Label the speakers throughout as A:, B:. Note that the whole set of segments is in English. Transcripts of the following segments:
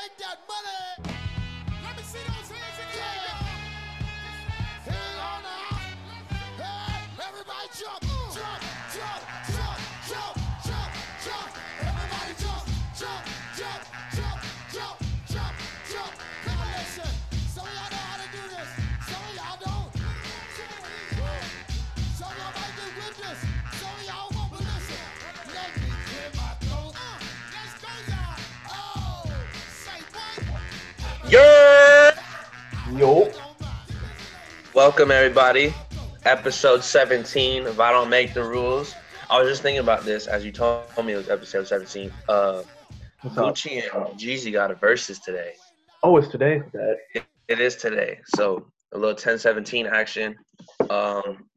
A: make that money.
B: Welcome everybody. Episode 17 of I Don't Make the Rules. I was just thinking about this as you told me it was episode 17. Uh? Gucci and Jeezy got a versus today.
C: Oh, it's today. That
B: It is today. So a little 1017 action. Um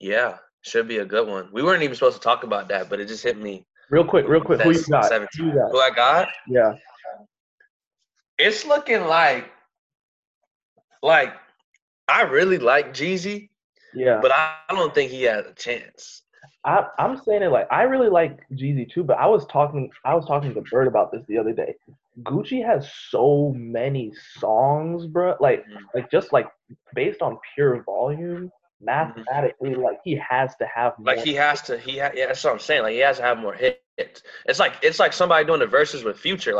B: yeah, should be a good one. We weren't even supposed to talk about that, but it just hit me.
C: real quick, real quick. Who you got?
B: 17.
C: Who you got?
B: Who I got?
C: Yeah.
B: It's looking like like I really like Jeezy,
C: Yeah.
B: but I I don't think he has a chance.
C: I, I'm saying it like I really like Jeezy too, but I was talking I was talking to Bird about this the other day. Gucci has so many songs, bro. Like
B: Mhm.
C: like just like based on pure volume, mathematically, like he has to have more.
B: Like he has to, he ha- yeah, that's what I'm saying. Like he has to have more hits. It's like it's like somebody doing the verses with Future. Like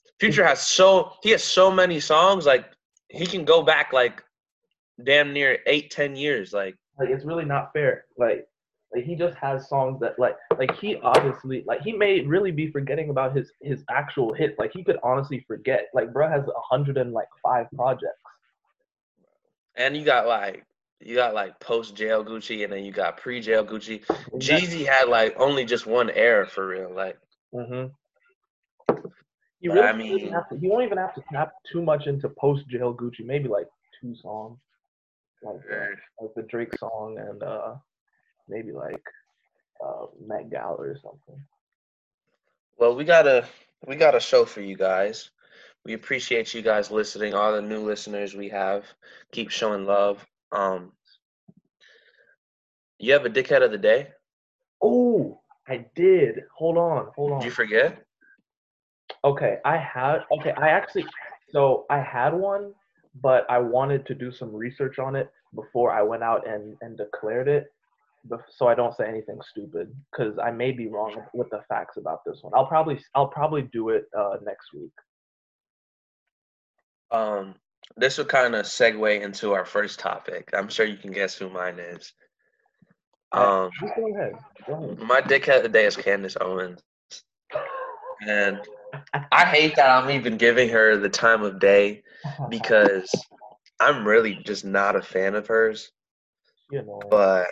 B: Future has so he has so many songs. Like he can go back like damn near eight, ten years. Like
C: like it's really not fair. Like like he just has songs that like like he obviously like he may really be forgetting about his his actual hits. Like he could honestly forget. Like bro has a hundred and like five projects.
B: and you got like you got like post jail Gucci, and then you got pre jail Gucci. Jeezy had like only just one era for real. Like
C: Mm-hmm. You
B: But
C: really
B: I mean-
C: have to, you won't even have to tap too much into post jail Gucci. Maybe like two songs, like uh, like the Drake song and uh maybe like uh Met Gala or something.
B: Well, we got a we got a show for you guys. We appreciate you guys listening. All the new listeners we have, keep showing love. Um, you have a dickhead of the day.
C: Oh, I did. Hold on, hold on.
B: Did you forget?
C: Okay, I had okay, I actually so I had one, but I wanted to do some research on it before I went out and and declared it, so I don't say anything stupid because I may be wrong with the facts about this one. I'll probably I'll probably do it uh, next week.
B: Um, this will kind of segue into our first topic. I'm sure you can guess who mine is. Um,
C: go ahead. Go ahead.
B: my dickhead of the day is Candace Owens, and I hate that I'm even giving her the time of day because I'm really just not a fan of hers.
C: you know,
B: but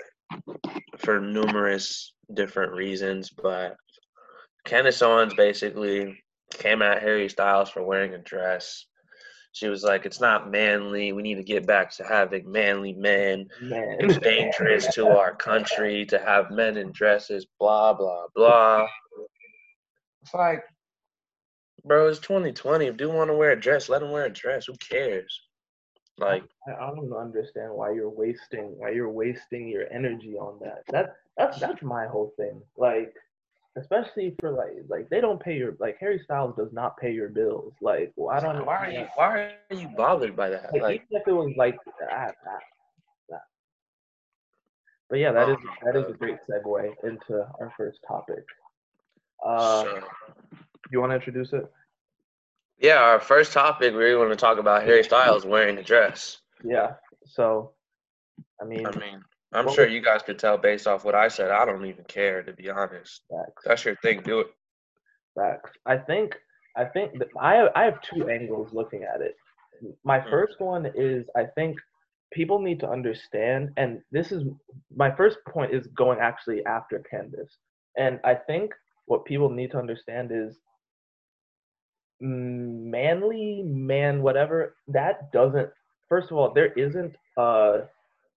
B: for numerous different reasons. But Candace Owens basically came at Harry Styles for wearing a dress. She was like, "It's not manly. We need to get back to having manly men.
C: man.
B: It's dangerous to our country to have men in dresses." Blah blah blah. It's like, bro, it's 2020. If you want to wear a dress, let him wear a dress. Who cares? Like,
C: I, don't understand why you're wasting why you're wasting your energy on that. That that's that's my whole thing. Like, especially for like like they don't pay your like Harry Styles does not pay your bills. Like, well, I don't.
B: why are you why are you bothered by that?
C: Like,
B: Like,
C: even if it was like ah. But yeah, that is that is a great segue into our first topic. Uh,
B: so-
C: you want to introduce it?
B: Yeah, our first topic we want to talk about Harry Styles wearing a dress.
C: Yeah. So, I mean,
B: I mean, I'm sure you guys could tell based off what I said. I don't even care to be honest.
C: facts.
B: That's your thing. Do it.
C: Facts. I think I think that I I have two angles looking at it. My
B: Mm.
C: first one is I think people need to understand, and this is my first point is going actually after Candace, and I think what people need to understand is manly man whatever that doesn't first of all there isn't a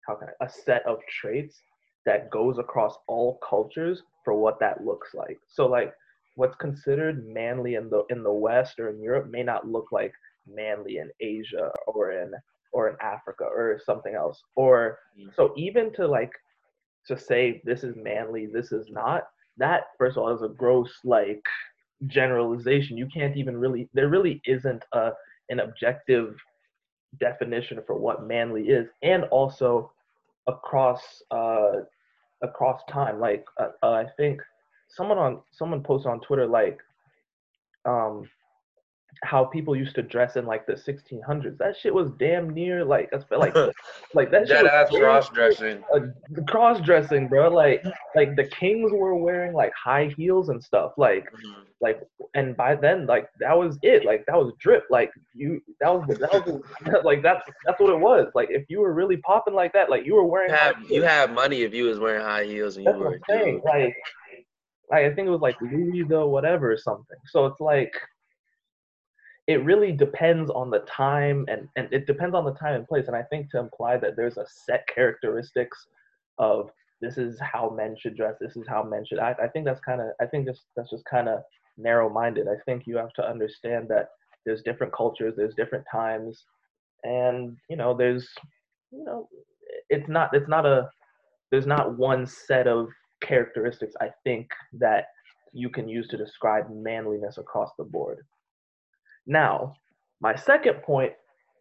C: how can I, a set of traits that goes across all cultures for what that looks like so like what's considered manly in the in the west or in europe may not look like manly in asia or in or in africa or something else or
B: Mm.
C: so even to like to say this is manly this is not that first of all is a gross like generalization. You can't even really there really isn't a an objective definition for what manly is, and also across uh, across time. Like uh, uh, I think someone on someone posted on Twitter like um how people used to dress in like the 1600s. That shit was damn near like like like that shit
B: Dead ass cross dressing.
C: cross dressing, bro. Like like the kings were wearing like high heels and stuff. Like mm-hmm. like and by then like that was it. Like that was drip. Like you that was that was like that's that's what it was. Like if you were really popping like that, like you were wearing
B: You
C: high
B: have you have money if you was wearing high heels and you
C: That's what
B: were
C: saying. Like, like I think it was like Louis the whatever or something. So it's like it really depends on the time and and it depends on the time and place. And I think to imply that there's a set characteristics of this is how men should dress, this is how men should act. I think that's kind of I think that's that's just kind of narrow-minded. I think you have to understand that there's different cultures, there's different times, and you know there's you know it's not it's not a there's not one set of characteristics I think that you can use to describe manliness across the board. Now, my second point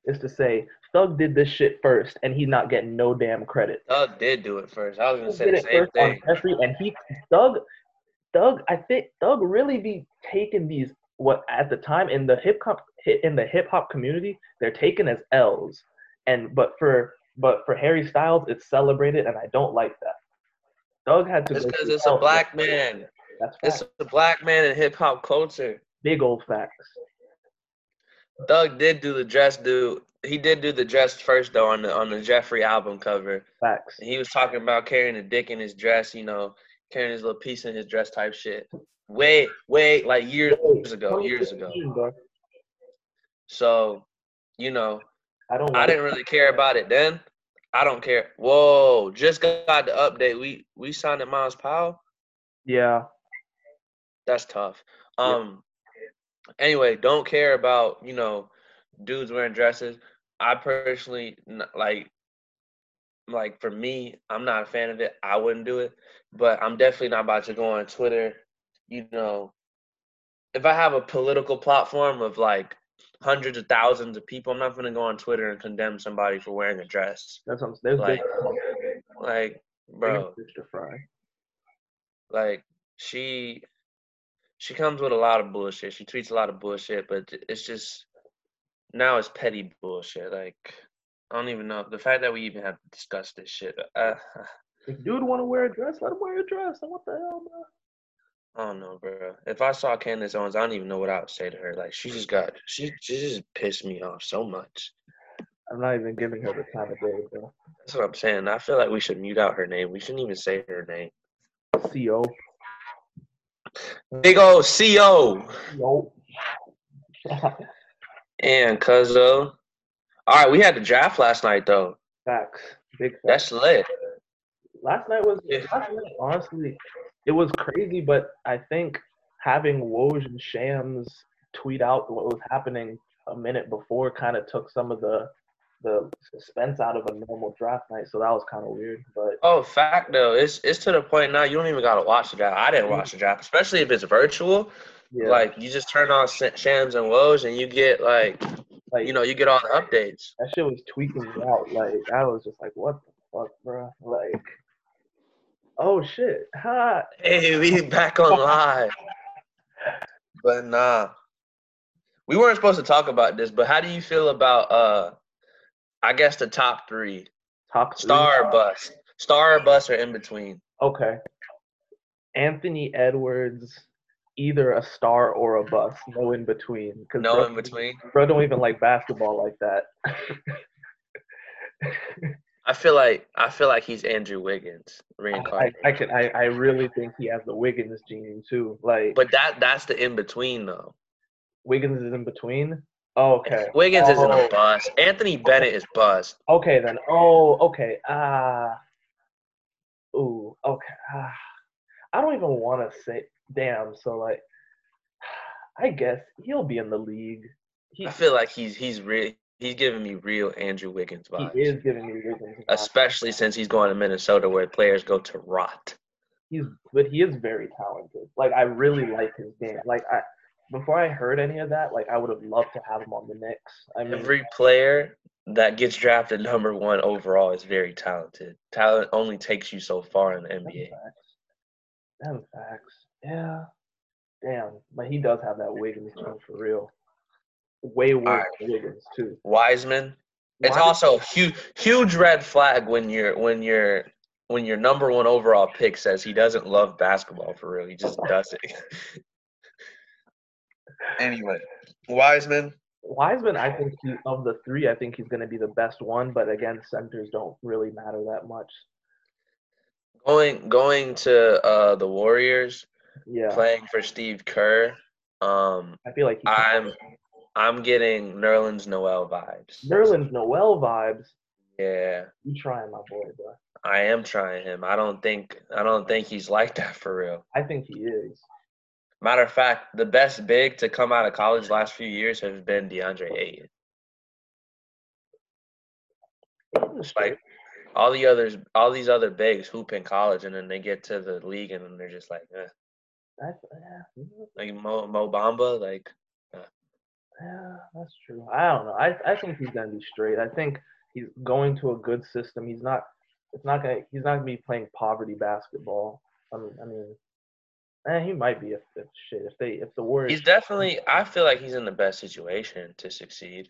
C: is to say Thug did this shit first, and he's not getting no damn credit.
B: Thug did do it first. I was gonna
C: Thug
B: say the same
C: first on
B: thing.
C: And he Thug, Thug, I think Thug really be taking these what at the time in the hip hop in the hip hop community they're taken as L's, and but for but for Harry Styles it's celebrated, and I don't like that. Thug had to.
B: It's because it's a black man.
C: That's
B: It's a black man in hip hop culture.
C: big old facts.
B: Thug did do the dress do he did do the dress first though on the on the Jeffery album cover.
C: Facts.
B: And he was talking about carrying a dick in his dress, you know, carrying his little piece in his dress type shit. Way, way like years ago, years ago. So, you know,
C: I don't.
B: I didn't really care about it then. I don't care. Whoa, just got the update. We we signed at Myles Powell.
C: Yeah.
B: That's tough. Um. Anyway, don't care about you know dudes wearing dresses. I personally like like for me, I'm not a fan of it. I wouldn't do it, but I'm definitely not about to go on Twitter. You know, if I have a political platform of like hundreds of thousands of people, I'm not gonna go on Twitter and condemn somebody for wearing a dress.
C: That's what I'm, there's
B: Like. Like, bro,
C: Mr. Fry.
B: like she she comes with a lot of bullshit. She tweets a lot of bullshit, but it's just now it's petty bullshit. Like I don't even know the fact that we even have to discuss this shit. Uh,
C: If dude want to wear a dress, let him wear a dress. And what the hell, bro?
B: I don't know, bro. If I saw Candace Owens, I don't even know what I would say to her. Like she just got she she just pissed me off so much.
C: I'm not even giving her the time of day, bro.
B: That's what I'm saying. I feel like we should mute out her name. We shouldn't even say her name.
C: Co.
B: Big old CO
C: Yo.
B: and Cuzzo. All right, we had the draft last night though.
C: Facts. Big facts.
B: That's lit.
C: last night was
B: Yeah.
C: last night, honestly, it was crazy, but I think having Woj and Shams tweet out what was happening a minute before kind of took some of the the suspense out of a normal draft night. So that was kind of weird. But
B: Oh, fact though, it's it's to the point now you don't even gotta watch the draft. I didn't watch the draft, especially if it's virtual.
C: yeah,
B: Like you just turn on Shams and Woj, and you get like
C: like
B: you know you get all the updates.
C: that shit was tweaking me out. Like I was just like, what the fuck, bro? Like, oh shit, ha.
B: Hey, we back on live. But nah, we weren't supposed to talk about this. But how do you feel about uh, I guess the top three
C: Top three.
B: star or bust, star or in between?
C: Okay. Anthony Edwards, either a star or a bust, no in between. 'cause
B: No
C: bro,
B: in between.
C: Bro don't even like basketball like that.
B: I feel like I feel like he's Andrew Wiggins
C: I,
B: reincarnated.
C: I can I, I really think he has the Wiggins gene too. Like
B: But that that's the in between though.
C: Wiggins is in between. Oh, okay.
B: Wiggins isn't
C: Oh.
B: a bust. Anthony Bennett is bust.
C: Okay then. Oh, okay. Ah. ooh. Okay. Ah. I don't even want to say. Damn. So like, I guess he'll be in the league. He,
B: I feel like he's he's real. He's giving me real Andrew Wiggins vibes.
C: he is giving me Wiggins. vibes.
B: especially since he's going to Minnesota where players go to rot.
C: he's but he is very talented. Like I really like his game. Like I before I heard any of that, like I would have loved to have him on the Knicks. I mean,
B: Every player that gets drafted number one overall is very talented. Talent only takes you so far in the NBA.
C: facts. Them facts. Yeah. Damn. But he does have that Wiggins tone for real. Way worse than Wiggins too.
B: Wiseman. It's
C: Why-
B: also a huge huge red flag when you're when you're when your number one overall pick says he doesn't love basketball for real. He just doesn't. anyway, Wiseman.
C: Wiseman, I think he of the three, I think he's gonna be the best one, but again, centers don't really matter that much.
B: Going going to uh, the Warriors,
C: Yeah.
B: playing for Steve Kerr. Um,
C: I feel like
B: I'm I'm getting Nerlens Noel vibes.
C: Nerlens Noel vibes.
B: Yeah,
C: You trying my boy, bro.
B: I am trying him. I don't think I don't think he's like that for real.
C: I think he is.
B: Matter of fact, the best big to come out of college last few years has been DeAndre Ayton. Like all the others, all these other bigs hoop in college, and then they get to the league, and then they're just like, eh.
C: That's, yeah,
B: like Mo, Mo Bamba, like
C: yeah, that's true. I don't know. I, I think he's gonna be straight. I think he's going to a good system. He's not. It's not gonna. He's not gonna be playing poverty basketball. I mean, I mean, eh, he might be if, if shit if they if the Warriors.
B: he's definitely. I feel like he's in the best situation to succeed.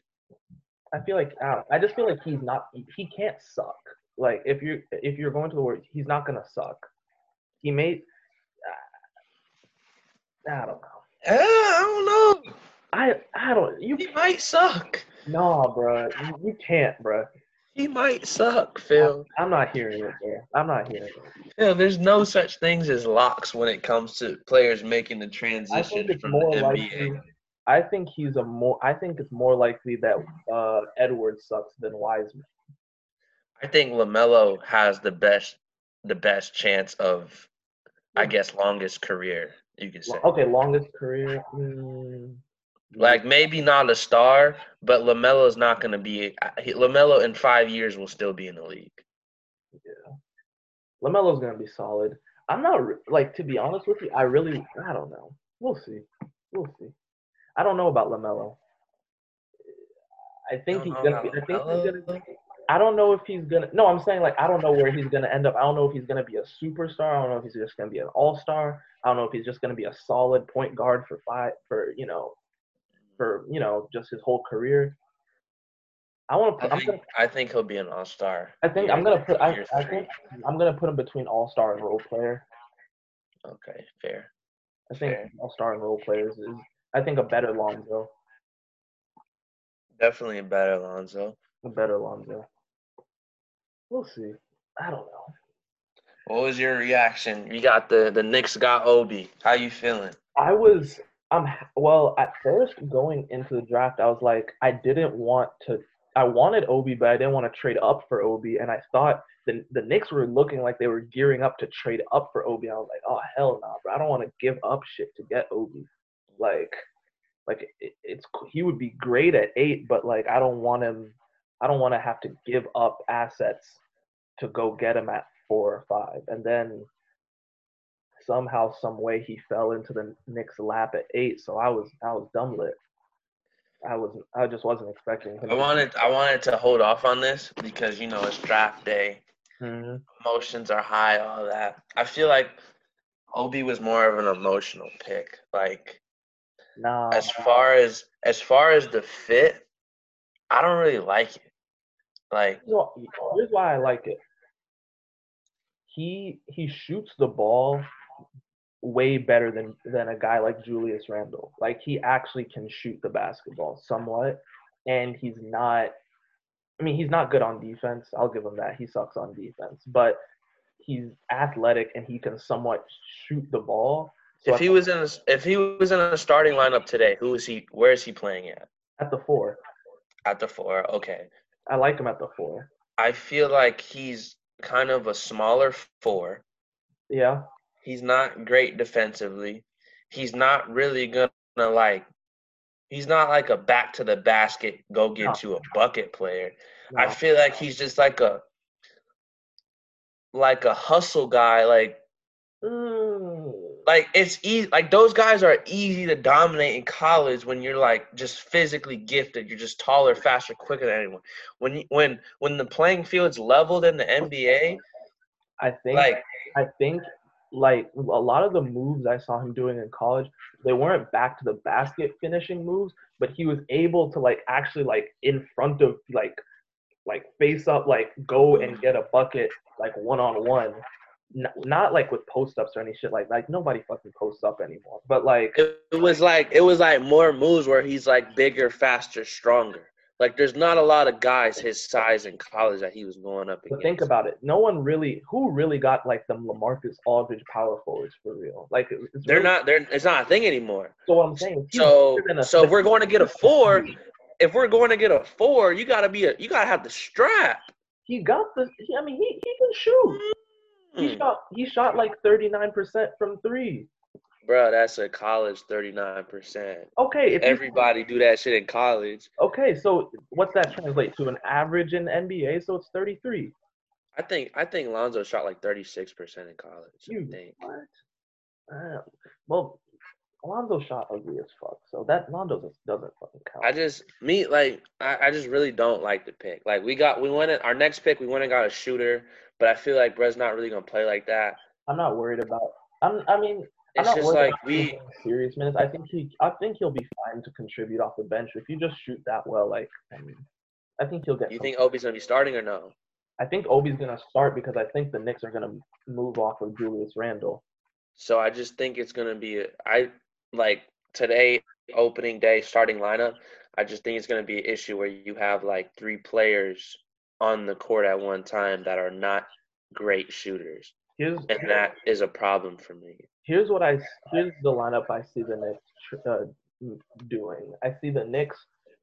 C: I feel like I, I just feel like he's not. He can't suck. Like if you if you're going to the Warriors, he's not gonna suck. He made. I don't know.
B: Eh, I don't know.
C: I I don't. You
B: He might suck.
C: nah, bro. You, you can't, bro.
B: He might suck, Phil.
C: I'm not hearing it, bro. I'm not hearing it.
B: Phil, there's no such things as locks when it comes to players making the
C: I
B: transition
C: think it's
B: from the
C: more
B: NBA.
C: likely. I think he's a more. I think it's more likely that uh, Edwards sucks than Wiseman.
B: I think Lamelo has the best, the best chance of, I guess, longest career. You could say.
C: Okay, longest career. Mm,
B: Like maybe not a star, but Lamelo is not going to be. Lamelo in five years will still be in the league.
C: Yeah, Lamelo's gonna be solid. I'm not like to be honest with you. I really. I don't know. We'll see. We'll see. I don't know about Lamelo. I think he's gonna be. I think he's gonna. I don't know if he's gonna. No, I'm saying like I don't know where he's gonna end up. I don't know if he's gonna be a superstar. I don't know if he's just gonna be an all star. I don't know if he's just gonna be a solid point guard for five for you know, for you know just his whole career. I want to.
B: I
C: put
B: think
C: gonna.
B: I think he'll be an all star.
C: I think I'm gonna put. I, I think I'm gonna put him between all star and role player.
B: Okay, fair.
C: I think
B: Fair.
C: all star and role players is. I think a better Lonzo.
B: Definitely a better Lonzo.
C: A better Lonzo. We'll see. I don't know.
B: What was your reaction? You got the the Knicks got Obi. How you feeling?
C: I was I'm well at first going into the draft I was like I didn't want to I wanted Obi but I didn't want to trade up for Obi and I thought the the Knicks were looking like they were gearing up to trade up for Obi. I was like, "Oh hell no, bro. I don't want to give up shit to get Obi." Like like it, it's he would be great at 8 but like I don't want him I don't want to have to give up assets to go get him at 4 or 5. And then somehow, some way, he fell into the Knicks' lap at eight. So I was, I was dumb lit. I was, I just wasn't expecting him.
B: I wanted I wanted to hold off on this because you know it's draft day.
C: Mhm.
B: Emotions are high, all that. I feel like Obi was more of an emotional pick. Like
C: Nah,
B: as far as as far as the fit, I don't really like it. Like
C: here's why I like it. He he shoots the ball way better than than a guy like Julius Randle. Like he actually can shoot the basketball somewhat, and he's not. I mean, he's not good on defense. I'll give him that. He sucks on defense, but he's athletic and he can somewhat shoot the ball. So
B: if he was in a, if he was in a starting lineup today, who is he? Where is he playing at?
C: at the four,
B: At the four. Okay.
C: I like him at the four.
B: I feel like he's kind of a smaller four.
C: Yeah,
B: He's not great defensively. He's not really gonna like. He's not like a back to the basket, go get you a bucket player. I feel like he's just like a like a hustle guy. Like Like it's easy. Like those guys are easy to dominate in college when you're like just physically gifted. You're just taller, faster, quicker than anyone. When when when the playing field's leveled in the NBA,
C: I think
B: like
C: I think like a lot of the moves I saw him doing in college, they weren't back to the basket finishing moves, but he was able to like actually like in front of like like face up like go and get a bucket like one on one. Not like with post ups or any shit like like nobody fucking posts up anymore. But like
B: it, it was like it was like more moves where he's like bigger, faster, stronger. Like there's not a lot of guys his size in college that he was going up
C: But
B: against.
C: think about it. No one really who really got like them Lamarcus Aldridge power forwards for real. Like it's
B: They're
C: really-
B: not. They're. It's not a thing anymore.
C: So what I'm saying.
B: So
C: a
B: so if we're going to get a four, if we're going to get a four, you gotta be a. You gotta have the strap.
C: He got the. I mean, he he can shoot. He
B: Hmm.
C: shot. He shot like 39 percent from three.
B: Bro, that's a college thirty nine percent.
C: Okay, if
B: Everybody do that shit in college.
C: okay, so what's that translate to? An average in NBA, so it's 33.
B: I think I think Lonzo shot like thirty six percent in college. I
C: You
B: think.
C: what? Uh, well, Lonzo shot ugly as fuck, so that Lonzo just doesn't fucking count.
B: I just me like I, I just really don't like the pick. Like we got we went in our next pick we went and got a shooter, but I feel like Brett's not really gonna play like that.
C: I'm not worried about. I'm. I mean,
B: It's just like we
C: serious minutes. I think he. I think he'll be fine to contribute off the bench if you just shoot that well. Like, I mean, I think he'll get.
B: you
C: some-
B: think Obi's gonna be starting or no?
C: I think Obi's gonna start because I think the Knicks are gonna move off of Julius Randle.
B: So I just think it's gonna be I like today opening day starting lineup. I just think it's gonna be an issue where you have like three players on the court at one time that are not great shooters,
C: Here's
B: and that is a problem for me.
C: here's what I here's the lineup I see the Knicks uh, doing. I see the Knicks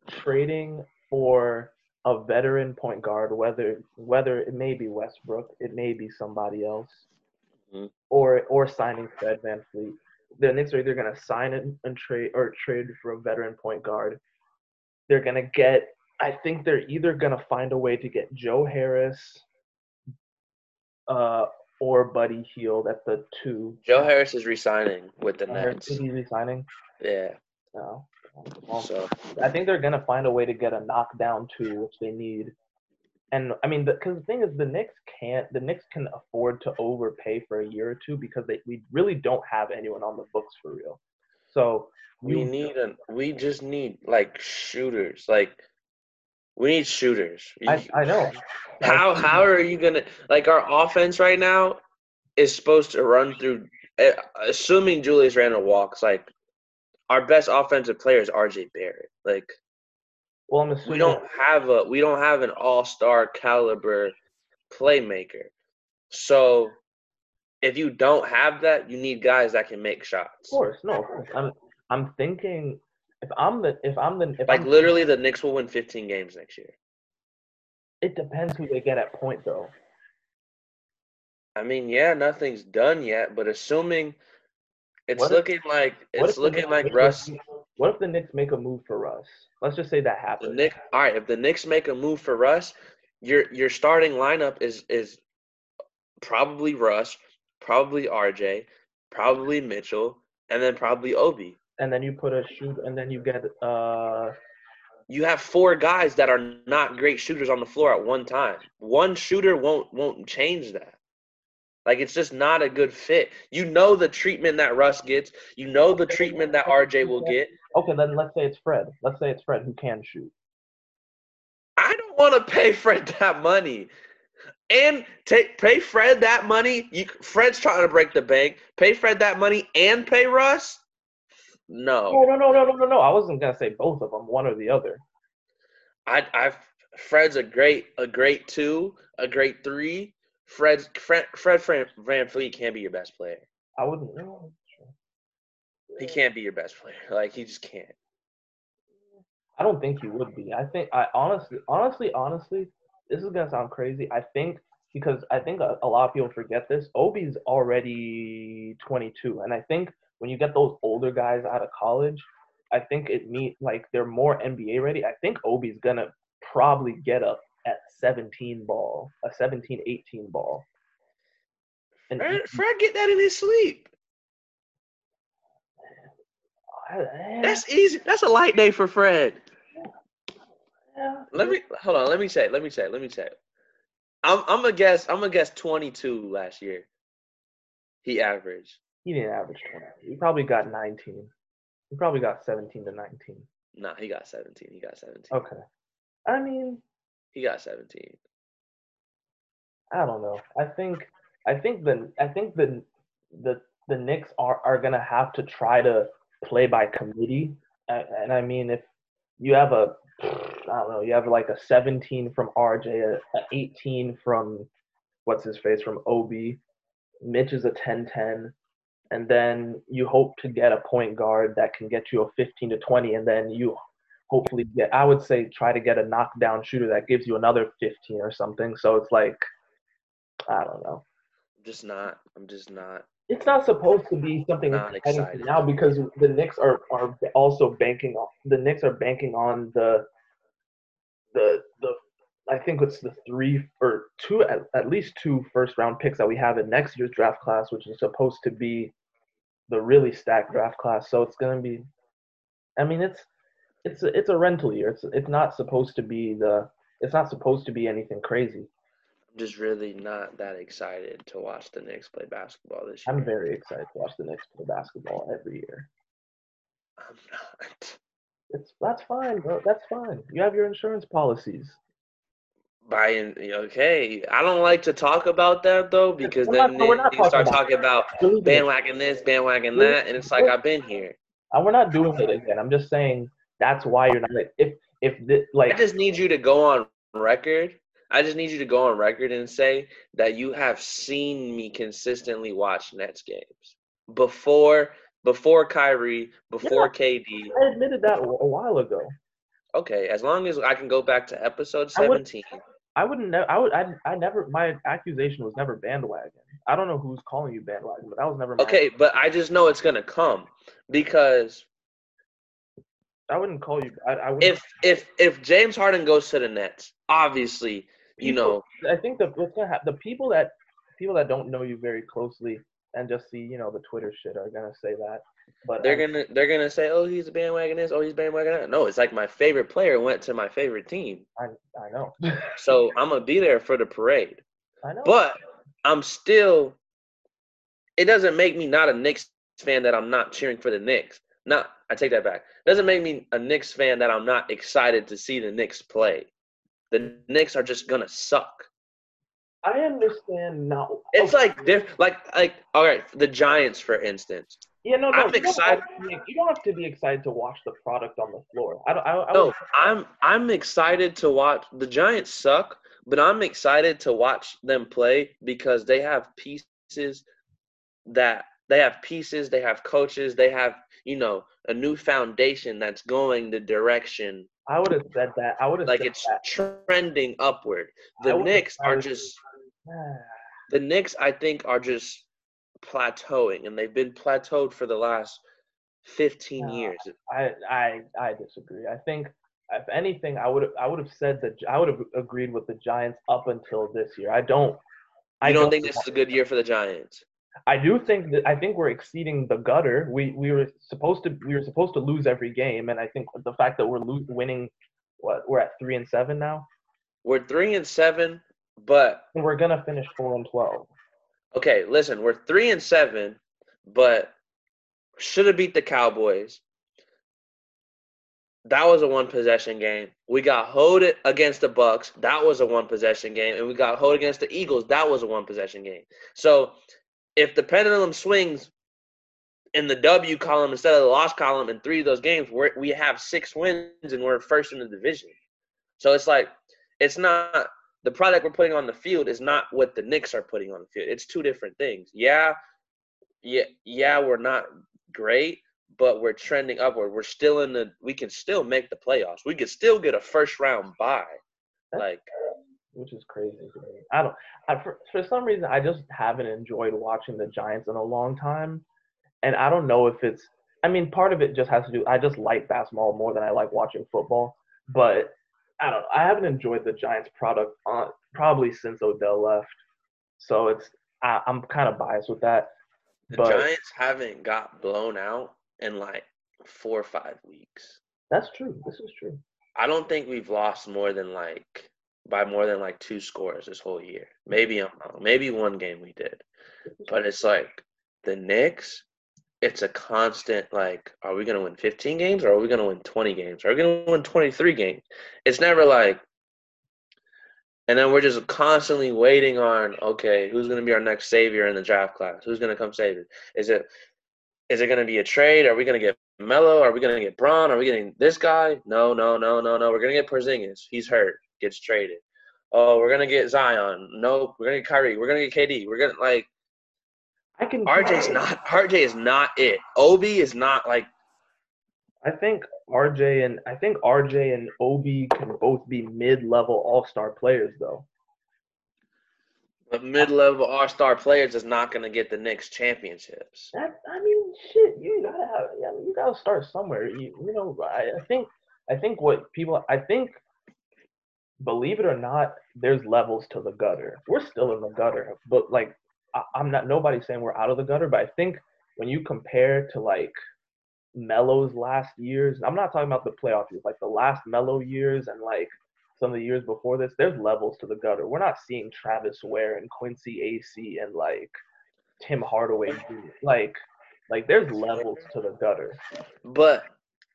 C: trading for a veteran point guard, whether whether it may be Westbrook, it may be somebody else,
B: Mhm.
C: or or signing Fred VanVleet. The Knicks are either gonna sign it and trade or trade for a veteran point guard. They're gonna get. I think they're either gonna find a way to get Joe Harris, uh, or Buddy Hield at the two.
B: Joe Harris is resigning with the
C: heard
B: Nets.
C: is he resigning?
B: Yeah.
C: No. Well,
B: So
C: I think they're gonna find a way to get a knockdown two, which they need. And I mean, because the, thing is, the Knicks can't. The Knicks can afford to overpay for a year or two because they we really don't have anyone on the books for real. So
B: we
C: you-
B: need an we just need like shooters. Like we need shooters.
C: I, I know.
B: How how are you gonna like our offense right now is supposed to run through eh, assuming Julius Randle walks like our best offensive player is RJ Barrett. Like
C: Well, I'm assuming
B: we don't have a we don't have an all-star caliber playmaker. So if you don't have that, you need guys that can make shots.
C: Of course, no. of course. I'm I'm thinking if I'm the if I'm the if
B: Like
C: I'm,
B: literally the Knicks will win 15 games next year.
C: it depends who they get at point though.
B: I mean, yeah, nothing's done yet, but assuming it's
C: What if-
B: looking like it's looking like
C: make a
B: Russ
C: What if the Knicks make a move for Russ? Let's just say that
B: The
C: happens.
B: Nick, all right. If the Knicks make a move for Russ, your your starting lineup is is probably Russ, probably RJ, probably Mitchell, and then probably Obi.
C: And then you put a shoot, and then you get uh
B: You have four guys that are not great shooters on the floor at one time. One shooter won't won't change that. Like it's just not a good fit. You know the treatment that Russ gets. You know the treatment that RJ will get.
C: okay. Then let's say it's Fred. Let's say it's Fred who can shoot.
B: I don't want to pay Fred that money. And take pay Fred that money. You Fred's trying to break the bank. Pay Fred that money and pay Russ?
C: No,
B: No.
C: no, no, no, no, no, no. I wasn't gonna say both of them, one or the other.
B: I I Fred's a great a great two, a great three. Fred's Fred Fred Van, VanVleet can't be your best player.
C: I wouldn't. No,
B: He can't be your best player. Like he just can't.
C: I don't think he would be. I think I honestly, honestly, honestly, this is gonna sound crazy. I think because I think a, a lot of people forget this. Obi's already 22, and I think when you get those older guys out of college, I think it meet like they're more NBA ready. I think Obi's gonna probably get up at 17 ball, a 17, 18 ball. And
B: Fred, Fred get that in his sleep.
C: eh,
B: That's easy. That's a light day for Fred.
C: yeah.
B: Let me hold on. Let me check. Let me check. Let me check. I'm I'm gonna guess. I'm gonna guess 22 last year. He averaged.
C: He didn't average 20. He probably got 19. He probably got 17 to 19.
B: Nah, he got 17. He got 17.
C: Okay. I mean,
B: He got 17.
C: I don't know. I think I think the I think the the the Knicks are are gonna have to try to play by committee. And, and I mean, if you have a I don't know, you have like a 17 from RJ, a, a 18 from what's his face from Obi. Mitch is a 10-10, and then you hope to get a point guard that can get you a 15 to 20, and then you hopefully get I would say try to get a knockdown shooter that gives you another 15 or something. So it's like I don't know.
B: I'm just not. I'm just not.
C: It's not supposed to be something now because the Knicks are, are also banking on the Knicks are banking on the the the I think it's the three or two at, at least two first round picks that we have in next year's draft class, which is supposed to be the really stacked draft class. So it's gonna be I mean it's it's a, it's a rental year. It's it's not supposed to be the it's not supposed to be anything crazy.
B: I'm just really not that excited to watch the Knicks play basketball this year.
C: I'm very excited to watch the Knicks play basketball every year.
B: I'm not.
C: It's that's fine, bro. That's fine. You have your insurance policies.
B: Buying okay. I don't like to talk about that though because
C: We're
B: then
C: not
B: you start
C: talking about
B: about bandwagon this, bandwagon that, and it's like I've been here.
C: And we're not doing it again. I'm just saying that's why you're not. If if the,
B: I just need you to go on record. I just need you to go on record and say that you have seen me consistently watch Nets games before before Kyrie, before KD.
C: I admitted that a while ago.
B: Okay, as long as I can go back to episode
C: I would-
B: 17.
C: I wouldn't. Ne- I would. I, I never. My accusation was never bandwagon. I don't know who's calling you bandwagon, but that was never. My,
B: Okay, but I just know it's gonna come because
C: I wouldn't call you. I, I wouldn't.
B: if if if James Harden goes to the Nets, obviously, you know,
C: I think the what's gonna happen. The people that people that don't know you very closely and just see you know the Twitter shit are gonna say that. But
B: they're
C: um,
B: gonna they're gonna say, "Oh, he's a bandwagon this, oh, he's bandwagon that." No, it's like my favorite player went to my favorite team,
C: I I know.
B: so I'm gonna be there for the parade.
C: I know.
B: But I'm still. It doesn't make me not a Knicks fan that I'm not cheering for the Knicks. Not, I take that back. doesn't make me a Knicks fan that I'm not excited to see the Knicks play. The Knicks are just gonna suck.
C: I understand now.
B: It's
C: okay.
B: like diff, like like all right, the Giants for instance.
C: Yeah, no, no.
B: I'm
C: you don't
B: excited-
C: have to be- You don't have to be excited to watch the product on the floor. I don't. I, I
B: no, I'm. I'm excited to watch. The Giants suck, but I'm excited to watch them play because they have pieces that they have pieces, they have coaches, they have you know a new foundation that's going the direction
C: I would have said that. I would have
B: like it's
C: that.
B: trending upward. The Knicks are just the Knicks. I think are just plateauing, and they've been plateaued for the last 15
C: Nah.
B: years.
C: I I I disagree. I think if anything, I would have I would have said that I would have agreed with the Giants up until this year. I don't. I
B: You don't think this is a good year for the Giants?
C: I do think that I think we're exceeding the gutter. We we were supposed to we were supposed to lose every game, and I think the fact that we're lo- winning, what we're at three and seven now,
B: We're three and seven, but
C: and we're gonna finish four and twelve.
B: Okay, listen, we're three and seven, but should have beat the Cowboys. That was a one possession game. We got hoed against the Bucks. That was a one possession game, and we got hoed against the Eagles. That was a one possession game. So, if the pendulum swings in the W column instead of the loss column in three of those games, we we have six wins and we're first in the division. So it's like it's not the product we're putting on the field is not what the Knicks are putting on the field. It's two different things. Yeah, yeah, yeah. We're not great, but we're trending upward. We're still in the. We can still make the playoffs. We could still get a first round bye. Like
C: which is crazy to me. I don't. I, for for some reason, I just haven't enjoyed watching the Giants in a long time, and I don't know if it's. I mean, part of it just has to do. I just like basketball more than I like watching football, but I don't. I haven't enjoyed the Giants product on probably since Odell left. So it's. I, I'm kind of biased with that.
B: The
C: But
B: Giants haven't got blown out in like four or five weeks.
C: that's true. This is true.
B: I don't think we've lost more than like by more than like two scores this whole year. Maybe I'm wrong. Maybe one game we did. But it's like the Knicks, it's a constant like, are we gonna win 15 games or are we gonna win 20 games? Are we gonna win 23 games? It's never like and then we're just constantly waiting on, okay, who's gonna be our next savior in the draft class? Who's gonna come save it? Is it is it gonna be a trade? Are we gonna get Melo? Are we gonna get Braun? Are we getting this guy? No, no, no, no, no. We're gonna get Porzingis. He's hurt. Gets traded. Oh, we're gonna get Zion. Nope. We're gonna get Kyrie. We're gonna get KD. We're gonna like
C: I can.
B: RJ's not. RJ is not it. Obi is not like.
C: I think RJ and I think RJ and Obi can both be mid-level All-Star players, though.
B: But mid-level all-star players is not gonna get the Knicks championships.
C: That I mean, shit, you gotta have, yeah, you gotta start somewhere. You, you know, I, I think, I think what people, I think, believe it or not, there's levels to the gutter. We're still in the gutter, but like, I, I'm not. Nobody's saying we're out of the gutter, but I think when you compare to like Melo's last years, I'm not talking about the playoff years, like the last Melo years and like some of the years before this, there's levels to the gutter. We're not seeing Travis Wear and Quincy Acy and like Tim Hardaway Like, like there's levels to the gutter.
B: But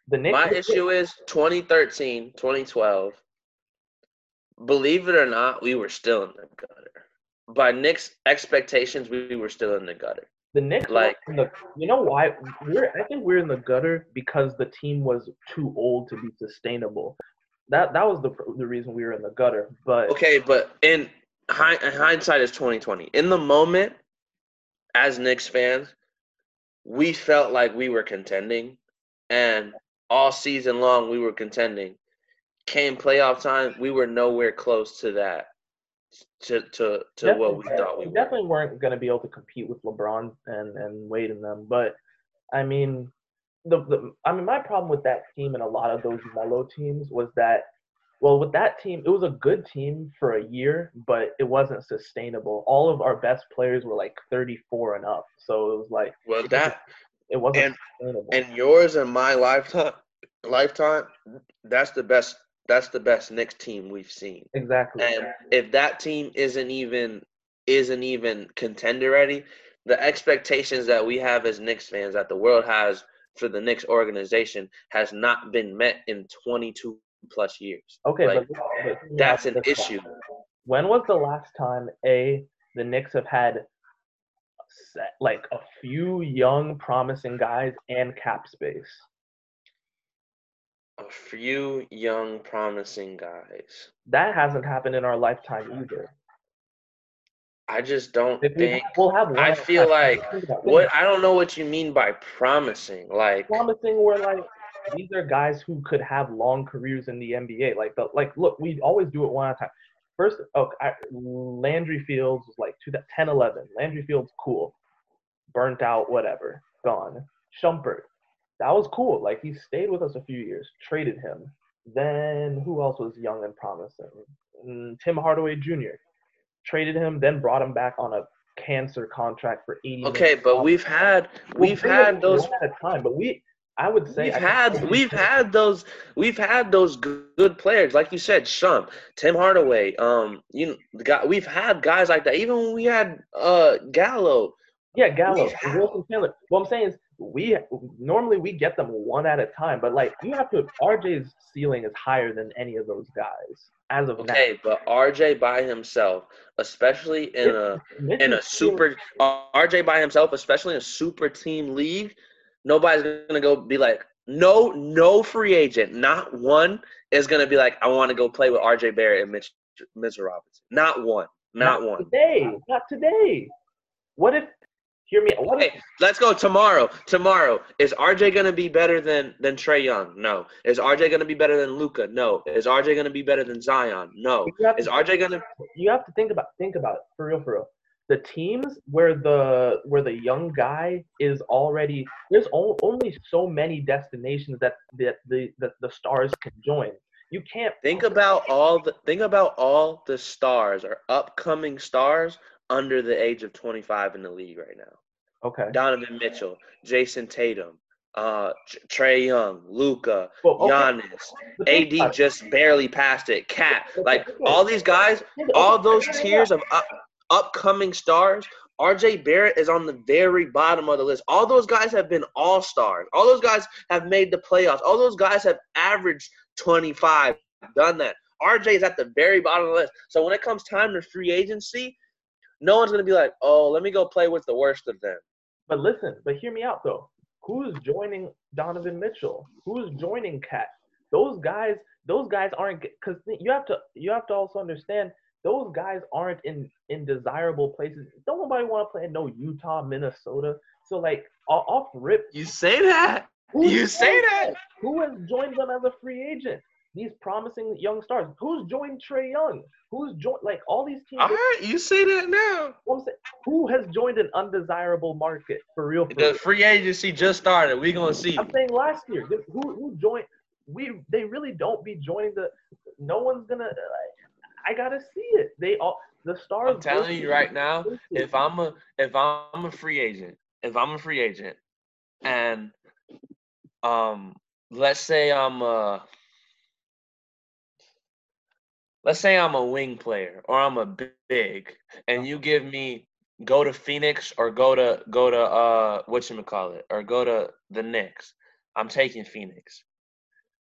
C: The Knicks.
B: my issue is 2013, 2012. Believe it or not, we were still in the gutter. By Knicks expectations, we were still in the gutter.
C: The Knicks,
B: like-
C: in the, you know why? We're I think we're in the gutter because the team was too old to be sustainable. That that was the the reason we were in the gutter. But
B: Okay, but in hi- hindsight is 2020. In the moment, as Knicks fans, we felt like we were contending, and all season long we were contending. Came playoff time, we were nowhere close to that, to to to what we thought we were.
C: definitely weren't going to be able to compete with LeBron and and Wade and them. But I mean, the, the I mean, my problem with that team and a lot of those Melo teams was that, well, with that team, it was a good team for a year, but it wasn't sustainable. All of our best players were like 34 and up, so it was like
B: Well, that
C: it wasn't
B: and-
C: sustainable.
B: and yours and my lifetime, lifetime, that's the best. That's the best Knicks team we've seen.
C: exactly.
B: And if that team isn't even isn't even contender ready, the expectations that we have as Knicks fans that the world has for the Knicks organization has not been met in 22 plus years.
C: okay,
B: like,
C: but, but
B: That's an issue.
C: time. When was the last time a the Knicks have had set, like a few young promising guys and cap space?
B: A few young promising guys.
C: That hasn't happened in our lifetime either.
B: I just don't
C: If we,
B: think
C: we'll have one
B: I feel like
C: Think about it.
B: what I don't know what you mean by promising. Like
C: promising were like these are guys who could have long careers in the NBA. Like the like look, we always do it one at a time. First, oh, I, Landry Fields was like 2010, 11. Landry Fields, cool. Burnt out, whatever, gone. Shumpert, that was cool. Like he stayed with us a few years. Traded him. Then who else was young and promising? Mm, Tim Hardaway Jr. Traded him, then brought him back on a cancer contract for 80.
B: okay, but
C: dollars.
B: we've had
C: We'll
B: we've
C: bring
B: had those
C: at a time, but we I would say
B: We've
C: I
B: had we've had those we've had those good, players like you said, Shump, Tim Hardaway. Um, you know, the guy we've had guys like that. Even when we had uh Gallo.
C: yeah Gallo, Wilson Chandler. What I'm saying is we normally we get them one at a time, but like you have to RJ's ceiling is higher than any of those guys as of
B: Okay, but RJ by himself, especially in a in a super RJ by himself, especially in a super team league, nobody's gonna go be like no no free agent, not one is gonna be like I want to go play with RJ Barrett and Mitch Mitchell Robinson. Not one, not one.
C: today, not today. What if? Hear me. What
B: Okay, let's go tomorrow. Tomorrow is RJ gonna be better than than Trae Young? No. Is RJ gonna be better than Luka? No. Is RJ gonna be better than Zion? No. Is
C: to-
B: RJ gonna?
C: you have to think about think about it for real for real the teams where the where the young guy is already there's only so many destinations that that the that the stars can join you can't
B: Think about all the think about all the stars or upcoming stars under the age of 25 in the league right now.
C: Okay.
B: Donovan Mitchell, Jayson Tatum, uh, Trae Young, Luka,
C: Well, okay,
B: Giannis.
C: but think about
B: AD just barely passed it.
C: KAT,
B: like all these guys, all those tiers of up, upcoming stars. RJ Barrett is on the very bottom of the list. All those guys have been all stars. All those guys have made the playoffs. All those guys have averaged 25, done that. RJ is at the very bottom of the list. So when it comes time to free agency, no one's gonna be like, "Oh, let me go play with the worst of them."
C: But listen, but hear me out though. Who's joining Donovan Mitchell? Who's joining KAT? Those guys, those guys aren't because you have to you have to also understand those guys aren't in in desirable places. Don't nobody want to play in no Utah, Minnesota. So like off rip,
B: You say that. You say
C: joined
B: that.
C: Who has joined them as a free agent? These promising young stars. Who's joined Trae Young? Who's joined like all these teams?
B: All right, you say that now.
C: I'm saying, who has joined an undesirable market for real? For
B: The
C: real?
B: free agency just started. We gonna see.
C: I'm saying last year, who who joined? We they really don't be joining the. No one's gonna. Like, I gotta see it. They all the stars.
B: I'm telling you right now, if I'm a if I'm a free agent, if I'm a free agent, and um, let's say I'm a let's say I'm a wing player or I'm a big, and you give me go to Phoenix or go to go to uh what you call it or go to the Knicks, I'm taking Phoenix.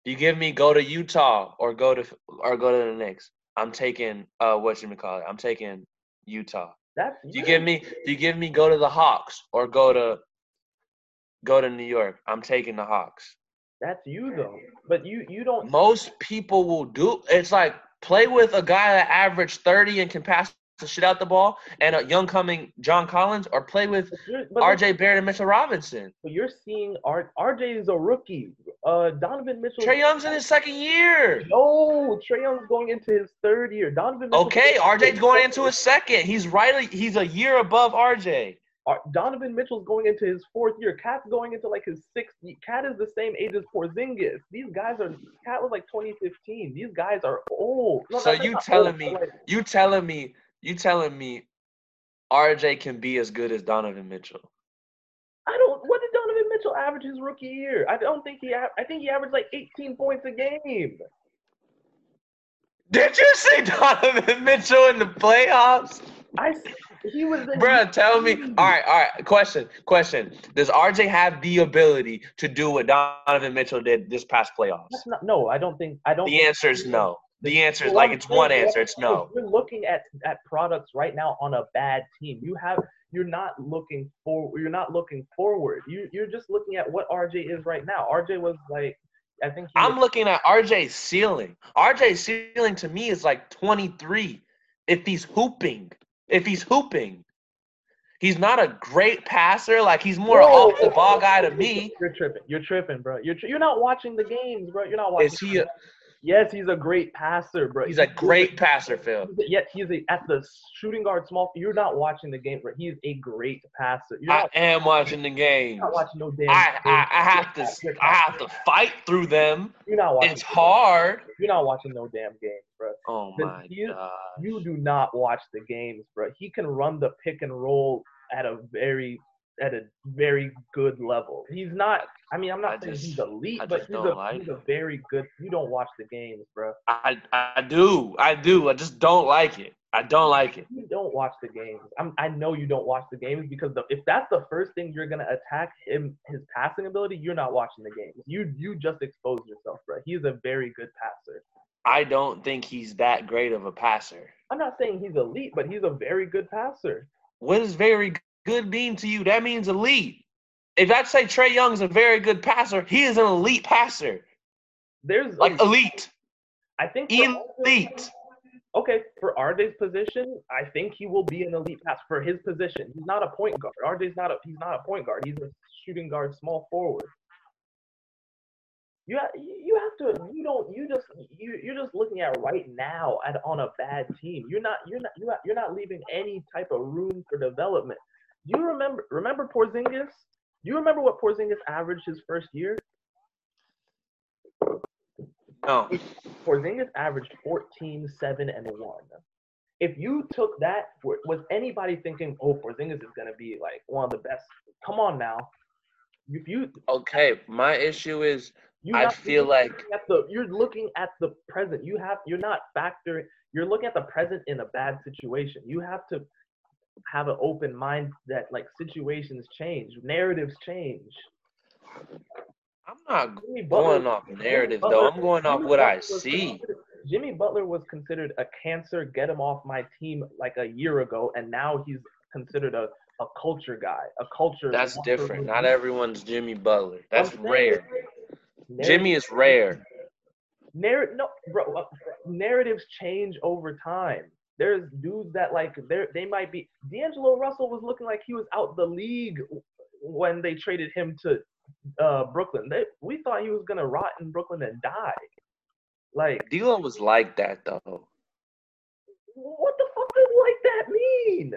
B: You give me go to Utah or go to or go to the Knicks, I'm taking uh what you call it. I'm taking Utah.
C: that's
B: you give me you give me go to the Hawks or go to go to New York? I'm taking the Hawks.
C: That's you though. But you you don't.
B: Most people will do it's like play with a guy that averaged 30 and can pass the shit out the ball and a young coming John Collins or play with
C: But you're, but listen,
B: RJ Barrett and Mitchell Robinson.
C: but you're seeing R, RJ is a rookie. Uh, Donovan Mitchell.
B: Trae Young's in his second year.
C: No, Trae Young's going into his third year. Donovan. Mitchell's
B: Okay, RJ's going into his second. He's right he's a year above RJ.
C: Ar- Donovan Mitchell's going into his fourth year. KAT's going into like his sixth. KAT is the same age as Porzingis. These guys are. KAT was like 2015. These guys are old. No,
B: So you telling
C: old,
B: me
C: like,
B: you telling me you telling me RJ can be as good as Donovan Mitchell?
C: I don't. What did Donovan Mitchell average his rookie year? I don't think he. I think he averaged like 18 points a game.
B: Did you see Donovan Mitchell in the playoffs?
C: I. He was.
B: Bruh, tell me. All right, all right. Question, question. Does RJ have the ability to do what Donovan Mitchell did this past playoffs?
C: That's not, no, I don't think. I don't.
B: The answer is no. The answer is like it's one answer. It's no.
C: You're looking at at products right now on a bad team. You have. You're not looking for. You're not looking forward. You you're just looking at what RJ is right now. RJ was like. I think.
B: I'm
C: was,
B: looking at RJ's ceiling. RJ's ceiling to me is like 23. If he's hooping, if he's hooping, he's not a great passer. Like he's more
C: Whoa,
B: off the ball guy to me.
C: You're tripping. You're tripping, bro. You're tri- you're not watching the games, bro. You're not watching.
B: Is he? A,
C: yes, he's a great passer, bro.
B: he's a great passer, Phil.
C: Yet he's a, at the shooting guard small. You're not watching the game, bro. He's a great passer. You're
B: I
C: not,
B: am watching the game.
C: you're not watching no damn.
B: I, I. I have to I have to fight through them.
C: You're not watching.
B: It's hard.
C: You're not watching no damn games, bro.
B: Oh my
C: you-
B: god.
C: You do not watch the games, bro. He can run the pick and roll at a very at a very good level. He's not. I mean, I'm not
B: I
C: saying
B: just-
C: he's elite,
B: I
C: but he's a
B: like
C: he's a very good. You don't watch the games, bro.
B: I I do. I do. I just don't like it. I don't like it.
C: You don't watch the games. I'm, I know you don't watch the games because the, if that's the first thing you're gonna attack him, his passing ability, you're not watching the games. You you just expose yourself, bro. He's a very good passer.
B: I don't think he's that great of a passer.
C: I'm not saying he's elite, but he's a very good passer.
B: What does very good mean to you? That means elite. If I say Trae Young's a very good passer, he is an elite passer.
C: There's
B: Like
C: a-
B: elite.
C: I think
B: Elite.
C: Okay, for RJ's position, I think he will be an elite pass for his position. He's not a point guard. RJ's not a he's not a point guard. He's a shooting guard, small forward. You ha- you have to you don't you just you you're just looking at right now at on a bad team. You're not you're not you're not, you're not leaving any type of room for development. Do you remember remember Porzingis? Do you remember what Porzingis averaged his first year?
B: No.
C: Porzingis averaged 14, 7, and 1. if you took that, w- was anybody thinking, oh, Porzingis is gonna be like one of the best? Come on now. If you,
B: Okay, my issue is
C: you
B: I feel like
C: the you're looking at the present. You have you're not factoring. You're looking at the present in a bad situation. You have to have an open mind that like situations change, narratives change.
B: I'm not
C: Jimmy Butler-
B: going off
C: Jimmy
B: narrative
C: Butler-
B: though. I'm going off
C: Jimmy
B: what I
C: Butler was
B: see.
C: Jimmy Butler was considered a cancer, get him off my team like a year ago, and now he's considered a, a culture guy, a culture.
B: That's different.
C: room
B: Not everyone's Jimmy Butler.
C: I'm
B: That's
C: saying,
B: rare.
C: narrative-
B: Jimmy is rare.
C: Narr- no, bro, uh, narratives change over time. There's dudes that like they they might be. D'Angelo Russell was looking like he was out the league when they traded him to uh, Brooklyn. They, we thought he was gonna rot in Brooklyn and die. Like,
B: D'Lo was like that though.
C: what the fuck does like that mean?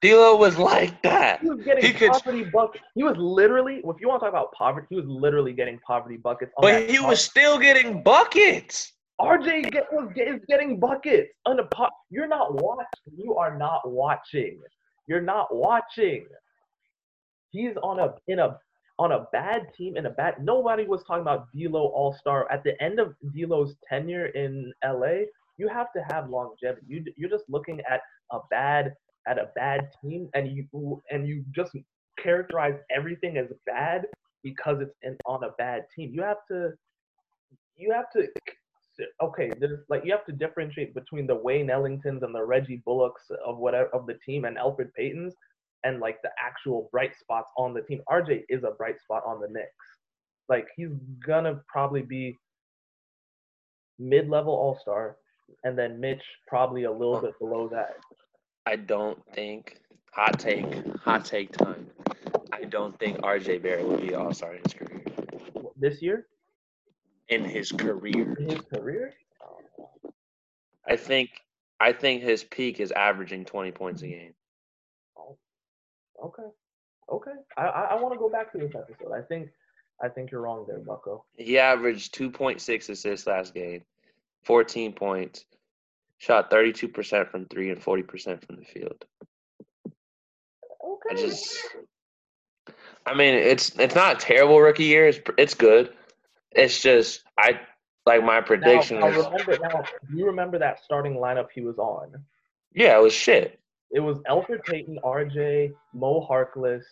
B: D'Lo was like that.
C: He was getting
B: He could-
C: poverty buckets. He was literally, if you want to talk about poverty, he was literally getting poverty buckets. on
B: But he was still getting buckets.
C: RJ get, is getting buckets pot. You're not watching. You are not watching. You're not watching. He's on a in a on a bad team in a bad. Nobody was talking about D'Lo All Star at the end of D'Lo's tenure in LA. You have to have longevity. You you're just looking at a bad at a bad team, and you and you just characterize everything as bad because it's in, on a bad team. You have to you have to okay, there's like you have to differentiate between the Wayne Ellingtons and the Reggie Bullocks of whatever of the team and Elfrid Paytons and like the actual bright spots on the team. RJ is a bright spot on the Knicks. Like he's gonna probably be mid-level All-Star, and then Mitch probably a little oh. bit below that.
B: I don't think hot take, hot take time. I don't think RJ Barrett will be all star in his career.
C: This year
B: In his career.
C: in his career,
B: I think I think his peak is averaging twenty points a mm-hmm. game.
C: Oh, okay, okay. I I, I want to go back to this episode. I think I think you're wrong there, Bucko.
B: He averaged two point six assists last game, fourteen points, shot thirty two percent from three and forty percent from the field.
C: Okay.
B: I just I mean it's it's not a terrible rookie year, it's it's good. It's just I like my prediction
C: now,
B: is
C: now remember now. Do you remember that starting lineup he was on?
B: yeah, it was shit.
C: It was Elfrid Payton, RJ, Mo Harkless,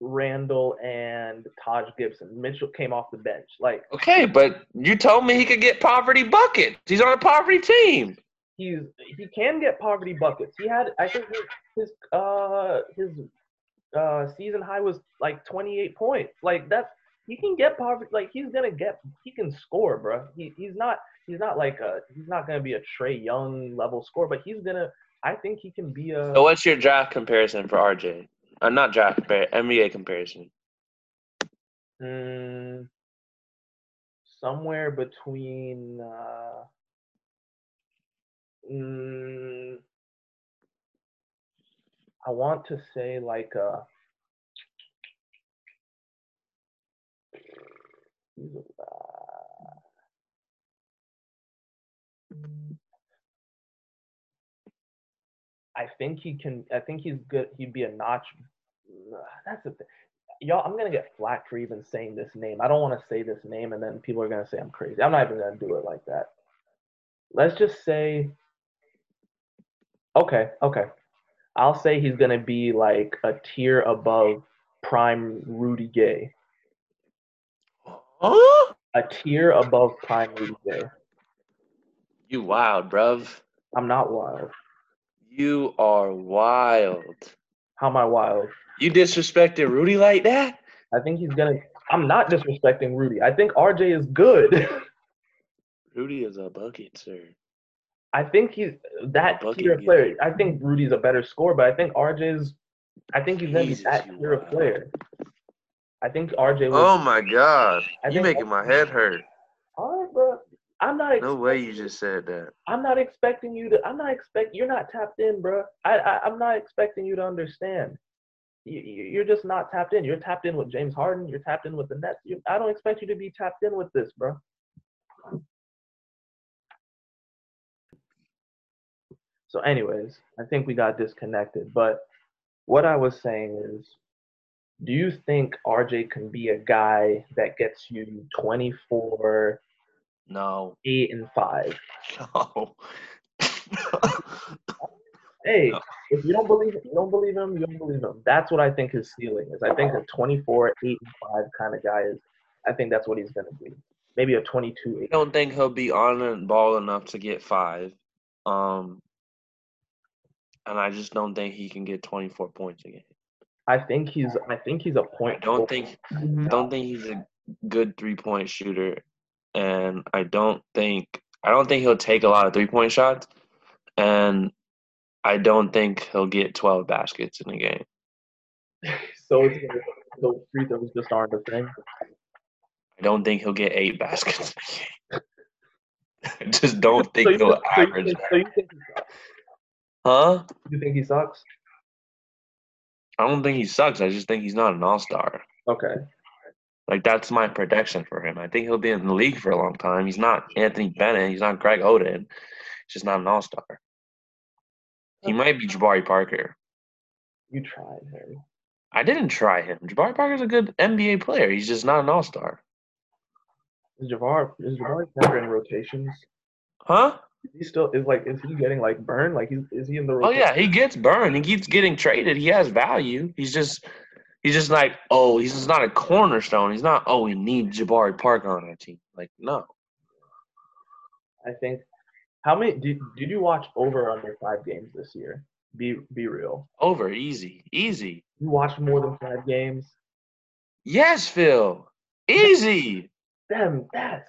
C: Randle, and Taj Gibson. Mitchell came off the bench. Like
B: Okay, but you told me he could get poverty buckets. He's on a poverty team.
C: he's he can get poverty buckets. He had I think his, his uh his uh season high was like 28 points. Like that's he can get poverty. Like he's gonna get he can score, bro. He he's not he's not like a he's not gonna be a Trae Young level score, but he's gonna. I think he can be a.
B: So what's your draft comparison for RJ? Uh, not draft compar NBA comparison.
C: Mm, somewhere between uh, mm, I want to say like uh a- I think he can. I think he's good. He'd be a notch. That's the thing y'all, I'm gonna get flack for even saying this name. I don't want to say this name, and then people are gonna say I'm crazy. I'm not even gonna do it like that. Let's just say, okay, okay. I'll say he's gonna be like a tier above prime Rudy Gay.
B: Huh?
C: A tier above prime Rudy Gay.
B: You wild, bruv.
C: I'm not wild.
B: You are wild.
C: How am I wild?
B: You disrespected Rudy like that?
C: I think he's gonna. I'm not disrespecting Rudy. I think RJ is good.
B: Rudy is a bucket, sir.
C: I think he's that
B: Bucket
C: tier of player. I think Rudy's a better scorer, but I think RJ's. I think he's gonna be that tier of player. I think RJ was.
B: Oh my god.
C: You're
B: making my head hurt.
C: All right, bro. I'm not.
B: No
C: expecting,
B: way you just said that.
C: I'm not expecting you to. I'm not expect. You're not tapped in, bro. I, I I'm not expecting you to understand. You- you're just not tapped in. You're tapped in with James Harden. You're tapped in with the Nets. You, I don't expect you to be tapped in with this, bro. So, anyways, I think we got disconnected. But what I was saying is, do you think RJ can be a guy that gets you 24,
B: No.
C: 8, and 5?
B: No.
C: Hey,
B: No.
C: if you don't believe you don't believe him, you don't believe him. That's what I think his ceiling is. I think a 24, 8, and 5 kind of guy is. I think that's what he's gonna be. Maybe a 22,
B: I don't think he'll be on the ball enough to get five. Um, and I just don't think he can get 24 points a game.
C: I think he's. I think he's a
B: I
C: point.
B: don't
C: forward.
B: think mm-hmm. don't think he's a good three point shooter, and I don't think I don't think he'll take a lot of three point shots, and I don't think he'll get 12 baskets in a game.
C: So it's gonna, so free throws just aren't a thing.
B: I don't think he'll get eight baskets. in a game. I just don't think
C: So
B: he'll
C: so you
B: average.
C: think, so you think he sucks?
B: Huh?
C: You think he sucks?
B: I don't think he sucks. I just think he's not an all star.
C: Okay.
B: Like that's my prediction for him. I think he'll be in the league for a long time. He's not Anthony Bennett. He's not Greg Oden. He's just not an all star. He might be Jabari Parker.
C: You tried, Harry.
B: I didn't try him. Jabari Parker's a good NBA player. He's just not an all star.
C: Is Jabbar is Jabari Parker in rotations?
B: Huh?
C: He still is like is he getting like burned? Like he's is he in the
B: Oh yeah, he gets burned. He keeps getting traded. He has value. He's just he's just like, oh, he's just not a cornerstone. He's not, oh, we need Jabari Parker on our team. Like, no.
C: I think how many did did you watch over under five games this year? Be be real.
B: Over, easy. Easy.
C: You watched more than five games?
B: Yes, Phil. Easy.
C: Damn, that's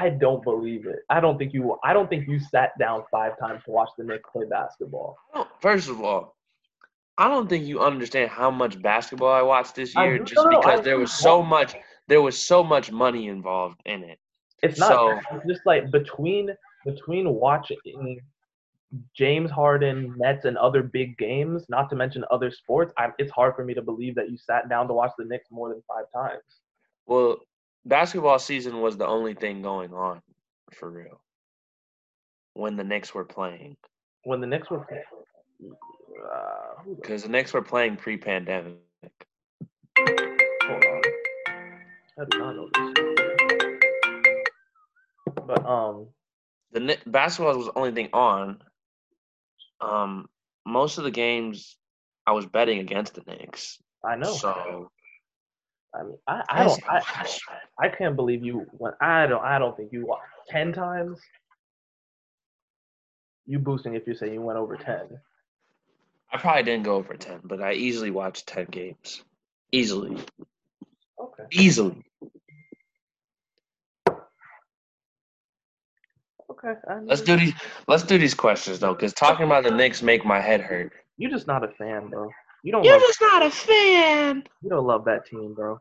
C: I don't believe it. I don't think you I don't think you sat down five times to watch the Knicks play basketball.
B: First of all, I don't think you understand how much basketball I watched this year just because
C: I
B: there was so much there was so much money involved in it.
C: It's not
B: So-
C: it's just like between between watching James Harden, Nets, and other big games, not to mention other sports, I, it's hard for me to believe that you sat down to watch the Knicks more than five times.
B: Well, basketball season was the only thing going on for real. When the Knicks were playing.
C: When the Knicks were playing, uh, the-
B: Because the Knicks were playing pre pandemic.
C: hold on, I do not know this. But um,
B: The basketball was the only thing on. Um, most of the games I was betting against the Knicks.
C: I know.
B: So
C: I mean, I, I don't, I, I, can't believe you went. I don't, I don't think you ten times. You boosting if you say you went over ten.
B: I probably didn't go over 10, but I easily watched 10 games. Easily.
C: Okay.
B: Easily.
C: Okay. I
B: Let's do these let's do these questions though, because talking about the Knicks make my head hurt.
C: You're just not a fan, bro. You don't
B: You're
C: love.
B: just not a fan.
C: You don't love that team, bro.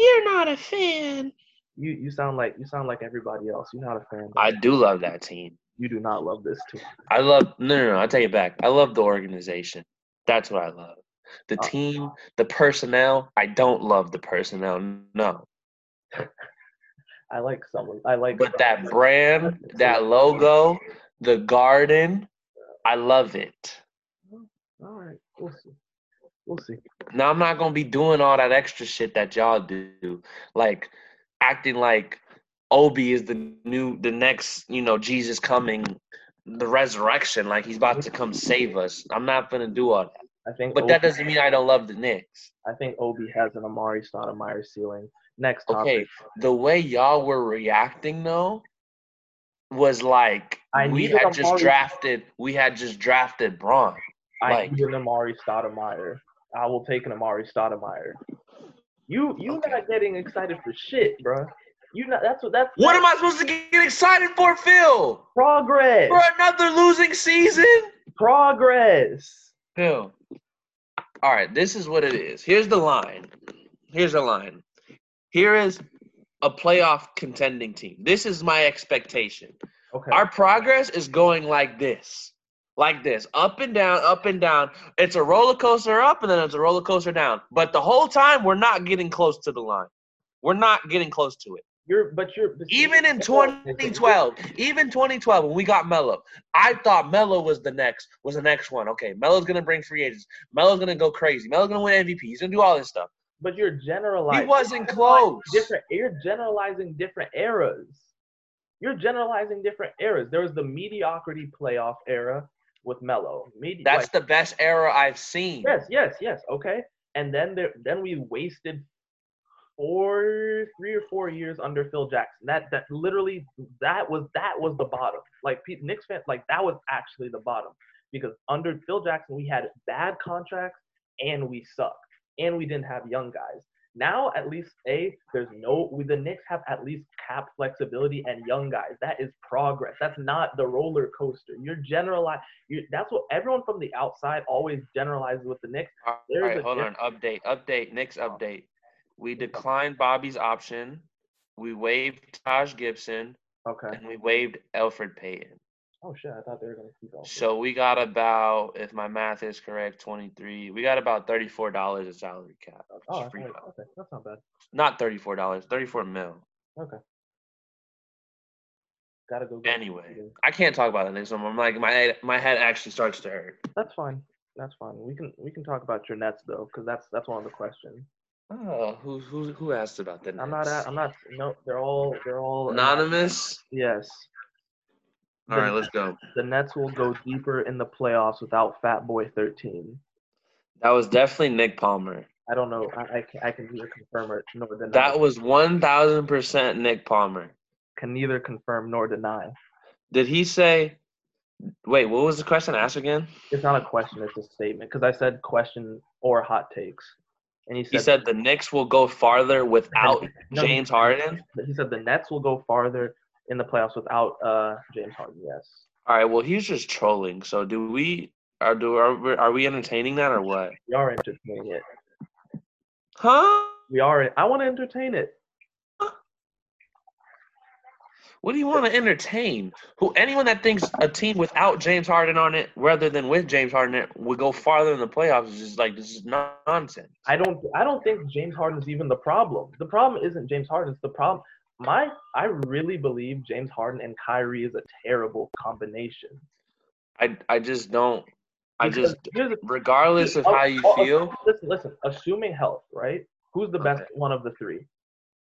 B: You're not a fan.
C: You you sound like you sound like everybody else. You're not a fan.
B: I do love that team.
C: you do not love this team.
B: I love no no no, I take it back. I love the organization. That's what I love. The
C: Uh,
B: team, the personnel, I don't love the personnel. No.
C: I like someone. I like.
B: But that brand, that logo, the garden, I love it.
C: All right. We'll see. We'll see.
B: Now I'm not gonna be doing all that extra shit that y'all do, like acting like Obi is the new, the next, you know, Jesus coming, the resurrection, like he's about to come save us. I'm not gonna do all that,
C: I think.
B: but
C: Obi,
B: that doesn't mean I don't love the Knicks.
C: I think Obi has an Amar'e Stoudemire ceiling. Next topic.
B: Okay, the way y'all were reacting though was like
C: I
B: we had just
C: Amari-
B: drafted, we had just drafted Bron.
C: I
B: like-
C: need an Amar'e Stoudemire. I will take an Amar'e Stoudemire. You you
B: Okay.
C: not getting excited for shit, bro. You not. That's what. That's
B: What am I supposed to get excited for, Phil?
C: progress.
B: For another losing season?
C: Progress.
B: Phil. All right, this is what it is. Here's the line. Here's the line. Here is a playoff contending team. This is my expectation.
C: Okay.
B: Our progress is going like this. Like this. Up and down, up and down. It's a roller coaster up and then it's a roller coaster down. But the whole time we're not getting close to the line. We're not getting close to it.
C: You're, but you're but
B: Even in
C: that's what I'm saying.
B: 2012, even 2012 when we got Melo, I thought Melo was the next was the next one. Okay, Melo's gonna bring free agents. Melo's gonna go crazy. Melo's gonna win MVP. He's gonna do all this stuff.
C: But you're generalizing.
B: He wasn't close.
C: Different. You're generalizing different eras. You're generalizing different eras. There was the mediocrity playoff era with Melo. Medi-
B: That's
C: like-
B: the best era I've seen.
C: yes, yes, yes. Okay. And then there, then we wasted four, three or four years under Phil Jackson. That that literally that was that was the bottom. Like Pete Knicks fans, like that was actually the bottom because under Phil Jackson we had bad contracts and we sucked and we didn't have young guys. Now at least a there's no the Knicks have at least cap flexibility and young guys. That is progress. That's not the roller coaster. You're generalize. You, that's what everyone from the outside always generalizes with the Knicks.
B: All
C: There's
B: right, hold on. Update, update, Knicks update. We declined Bobby's option. We waived Taj Gibson
C: Okay.
B: and we waived Elfrid Payton.
C: Oh shit! I thought they were gonna keep all.
B: So we got about, if my math is correct, 23. We got about $34 a salary cap.
C: Oh, that's
B: free
C: not, okay. That's not bad.
B: Not $34, 34 mil.
C: Okay. Gotta go.
B: Anyway, I can't talk about it next time. I'm like, my head, my head actually starts to hurt.
C: That's fine. That's fine. We can we can talk about your Nets though, because that's that's one of the questions.
B: Oh, who who who asked about the
C: I'm not. I'm not. No, they're all they're all
B: Anonymous.
C: Yes.
B: All right, let's go.
C: The Nets will go deeper in the playoffs without Fat Boy 13.
B: That was definitely Nick Palmer.
C: I don't know. I, I can I can neither confirm or nor deny.
B: That was one thousand percent Nick Palmer.
C: can neither confirm nor deny.
B: Did he say? Wait, what was the question? Ask again.
C: It's not a question. It's a statement. Because I said question or hot takes, and he said
B: He said the Knicks will go farther without
C: No,
B: James Harden.
C: He said the Nets will go farther in the playoffs without uh, James Harden. Yes.
B: All right. Well, he's just trolling. So do we? Are do are we, are we entertaining that or what?
C: We are entertaining it.
B: Huh?
C: We are. I want to entertain it.
B: What do you want to entertain? Who anyone that thinks a team without James Harden on it, rather than with James Harden, it, would go farther in the playoffs is just like this is nonsense.
C: I don't. I don't think James Harden's even the problem. The problem isn't James Harden. It's the problem. My. I really believe James Harden and Kyrie is a terrible combination.
B: I I just don't. I
C: Because
B: just regardless of
C: Oh,
B: how you
C: oh, oh,
B: feel,
C: Listen, listen. Assuming health, right? Who's the best
B: Okay.
C: one of the three?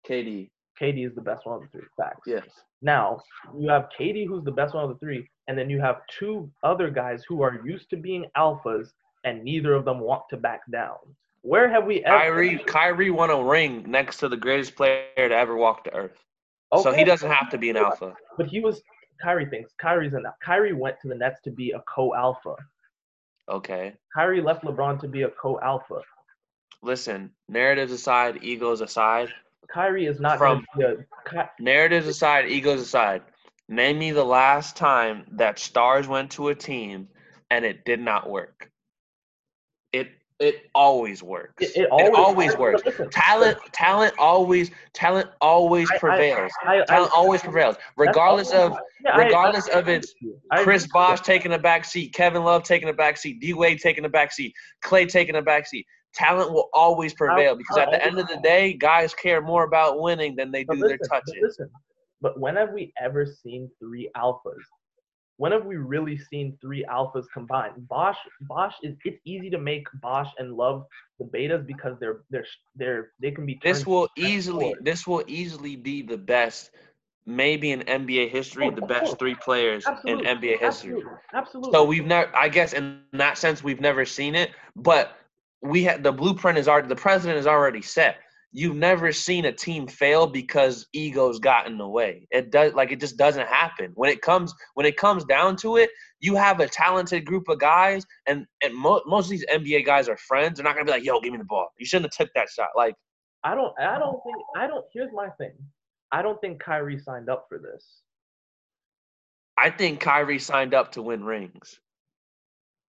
B: KD.
C: KD is the best one of the three. Facts.
B: Yes.
C: Now you have KD, who's the best one of the three, and then you have two other guys who are used to being alphas, and neither of them want to back down. Where have we ever?
B: Kyrie Kyrie won a ring next to the greatest player to ever walk the earth. So he doesn't have to be an alpha.
C: But he was. Kyrie thinks Kyrie's an. Kyrie went to the Nets to be a co-alpha.
B: Okay.
C: Kyrie left LeBron to be a co-alpha.
B: Listen, narratives aside, egos aside.
C: Kyrie is not
B: From-
C: be a. Ky-
B: Narratives aside, egos aside. Name me the last time that stars went to a team and it did not work. It always works.
C: It, it
B: It
C: always,
B: always works.
C: Listen,
B: Talent talent always talent always
C: I-
B: prevails.
C: I, I,
B: Talent always prevails, regardless of
C: yeah,
B: regardless of its
C: with you. I
B: Chris Bosh taking a back seat, Kevin Love taking a back seat, D Wade taking a back seat, Clay taking a back seat. Talent will always prevail because at the end of the day, guys care more about winning than they
C: But
B: do their
C: listen, but
B: touches.
C: listen, but when have we ever seen three alphas? When have we really seen three alphas combined? Bosh, Bosh is. It's easy to make Bosh and Love the betas because they're they're they're they can be.
B: This will easily
C: forth.
B: this will easily be the best, maybe in NBA history,
C: Oh,
B: the best
C: course.
B: three players
C: Absolutely,
B: in NBA history.
C: Absolutely, absolutely.
B: So we've never, I guess, in that sense, we've never seen it. But we had the blueprint is already the president is already set. You've never seen a team fail because egos got in the way. It does like it just doesn't happen. When it comes when it comes down to it, you have a talented group of guys, and and mo- most of these NBA guys are friends. They're not gonna be like, "Yo, give me the ball." You shouldn't have took that shot. Like
C: I don't. I don't think. I don't. Here's my thing. I don't think Kyrie signed up for this.
B: I think Kyrie signed up to win rings.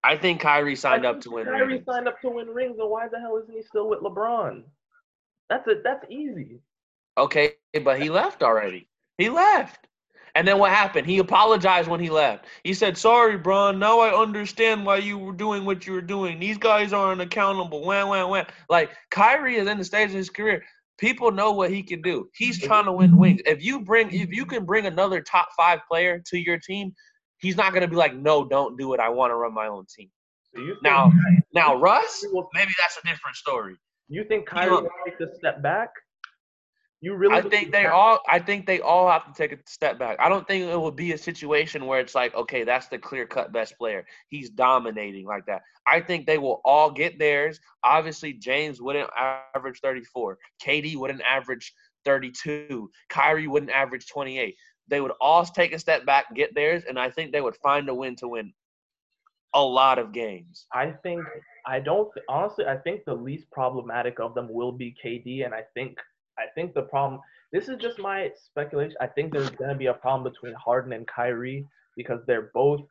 B: I think Kyrie signed
C: I
B: up to win
C: Kyrie
B: rings.
C: signed up to win rings, and why the hell isn't he still with LeBron? That's it. That's easy.
B: Okay, but he left already. He left. And then what happened? He apologized when he left. He said, Sorry, Bron. Now I understand why you were doing what you were doing. These guys aren't accountable. Wham, wham, wham. Like, Kyrie is in the stage of his career. People know what he can do. He's trying to win wings. If you bring, if you can bring another top five player to your team, he's not gonna be like, no, don't do it. I want to run my own team.
C: Think,
B: Now, now Russ, maybe that's a different story.
C: You think Kyrie
B: know-
C: will take a step back? You really?
B: I think they all. I think they all have to take a step back. I don't think it will be a situation where it's like, okay, that's the clear cut best player. He's dominating like that. I think they will all get theirs. Obviously, James wouldn't average 34. KD wouldn't average 32. Kyrie wouldn't average 28. They would all take a step back, get theirs, and I think they would find a win to win a lot of games.
C: I think I don't honestly. I think the least problematic of them will be KD, and I think I think the problem. This is just my speculation. I think there's gonna be a problem between Harden and Kyrie because they're both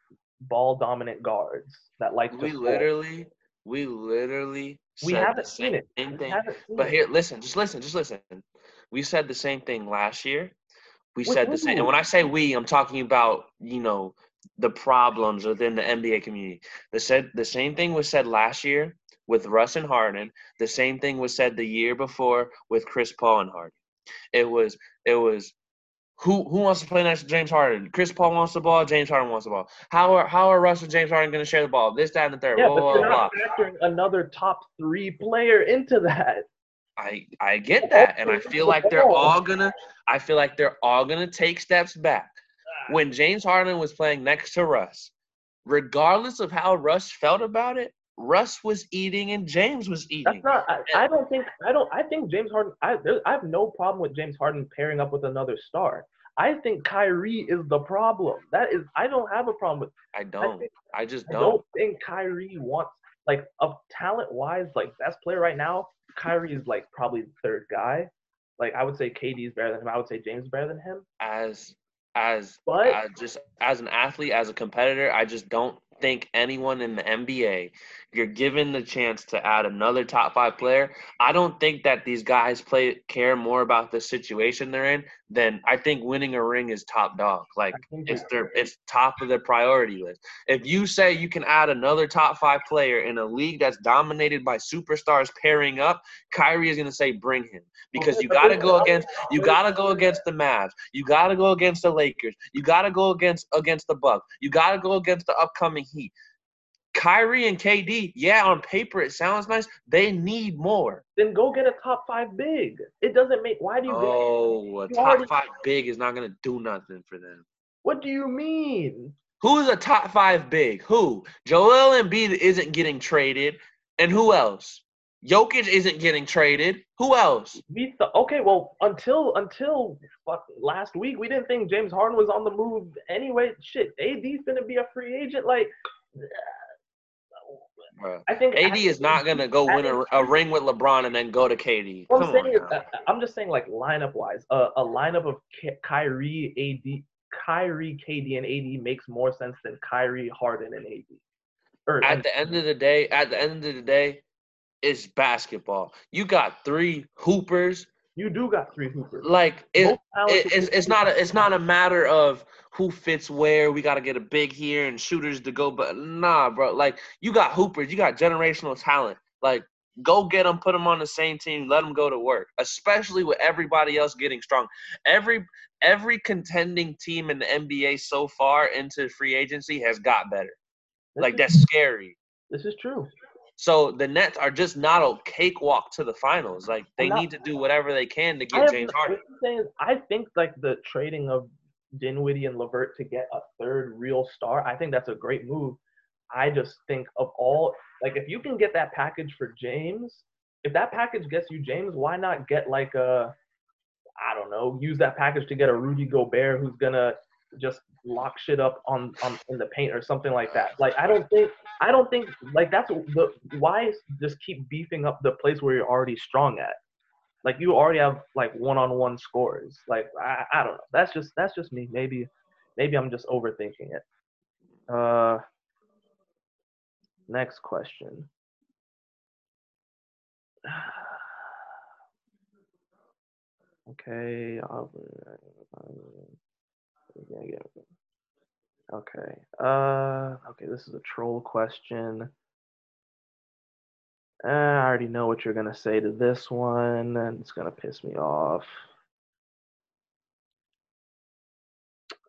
C: ball dominant guards that like.
B: We
C: score.
B: literally, we literally.
C: we haven't seen
B: same
C: it.
B: thing.
C: We haven't seen
B: But here, listen, just listen, just listen. We said the same thing last year. We
C: With
B: said the same. And when I say we, I'm talking about, you know, the problems within the NBA community. The said the same thing was said last year with Russ and Harden. The same thing was said the year before with Chris Paul and Harden. It was it was who who wants to play next to James Harden? Chris Paul wants the ball. James Harden wants the ball. How are how are Russ and James Harden going to share the ball? This, that, and the third.
C: Yeah,
B: blah,
C: but you're not factoring another top three player into that.
B: I I get that, and I feel like they're all gonna. I feel like they're all gonna take steps back. When James Harden was playing next to Russ, regardless of how Russ felt about it, Russ was eating and James was eating.
C: That's not. I, I don't think. I don't. I think James Harden. I there, I have no problem with James Harden pairing up with another star. I think Kyrie is the problem. That is. I don't have a problem with.
B: I don't.
C: think-
B: I just don't.
C: I
B: don't
C: think Kyrie wants like of talent wise, like best player right now. Kyrie is like probably the third guy. Like I would say KD is better than him. I would say James is better than him.
B: As as
C: But
B: as just as an athlete, as a competitor, I just don't think anyone in the NBA, you're given the chance to add another top five player. I don't think that these guys play care more about the situation they're in than I think winning a ring is top dog. Like it's their it's top of their priority list. If you say you can add another top five player in a league that's dominated by superstars pairing up, Kyrie is gonna say bring him because you got to go against you got to go against the Mavs. You got to go against the Lakers. You got to go against against the Bucks. You got to go against the upcoming Heat. Kyrie and KD, yeah, on paper it sounds nice. They need more.
C: then go get a top five big. It doesn't make. Why do you? Get,
B: Oh, a top
C: already-
B: five big is not gonna do nothing for them.
C: what do you mean?
B: Who's a top five big? Who? Joel Embiid isn't getting traded, and who else? Jokic isn't getting traded. Who else?
C: We th- okay. Well, until until fuck, last week, we didn't think James Harden was on the move anyway. Shit, AD's gonna be a free agent. Like, I think
B: AD is not gonna go win a, a ring with LeBron and then go to KD. Come
C: I'm saying is, I'm just saying, like lineup wise, uh, a lineup of Ky- Kyrie, AD, Kyrie, KD, and AD makes more sense than Kyrie, Harden, and AD. Or
B: at
C: and-
B: the end of the day, at the end of the day, it's basketball. You got three hoopers.
C: You do got three hoopers.
B: Like it, it it's, it's not a it's not a matter of who fits where. We got to get a big here and shooters to go. But nah, bro. Like you got hoopers. You got generational talent. Like go get them, put them on the same team, let them go to work. Especially with everybody else getting strong. Every every contending team in the NBA so far into free agency has got better.
C: This
B: Like that's scary.
C: This is true.
B: So the Nets are just not a cakewalk to the finals. Like they
C: not-
B: need to do whatever they can to get James Harden.
C: I think like the trading of Dinwiddie and LeVert to get a third real star. I think that's a great move. I just think of all like if you can get that package for James, if that package gets you James, why not get like a I don't know, use that package to get a Rudy Gobert who's gonna just lock shit up on, on in the paint or something like that. Like I don't think I don't think like that's the why just keep beefing up the place where you're already strong at. Like you already have like one-on-one scores. Like I, I don't know. That's just that's just me. Maybe maybe I'm just overthinking it. Uh, next question. Okay. I'll- yeah, yeah. Okay. Uh. Okay. This is a troll question. Uh, I already know what you're gonna say to this one, and it's gonna piss me off.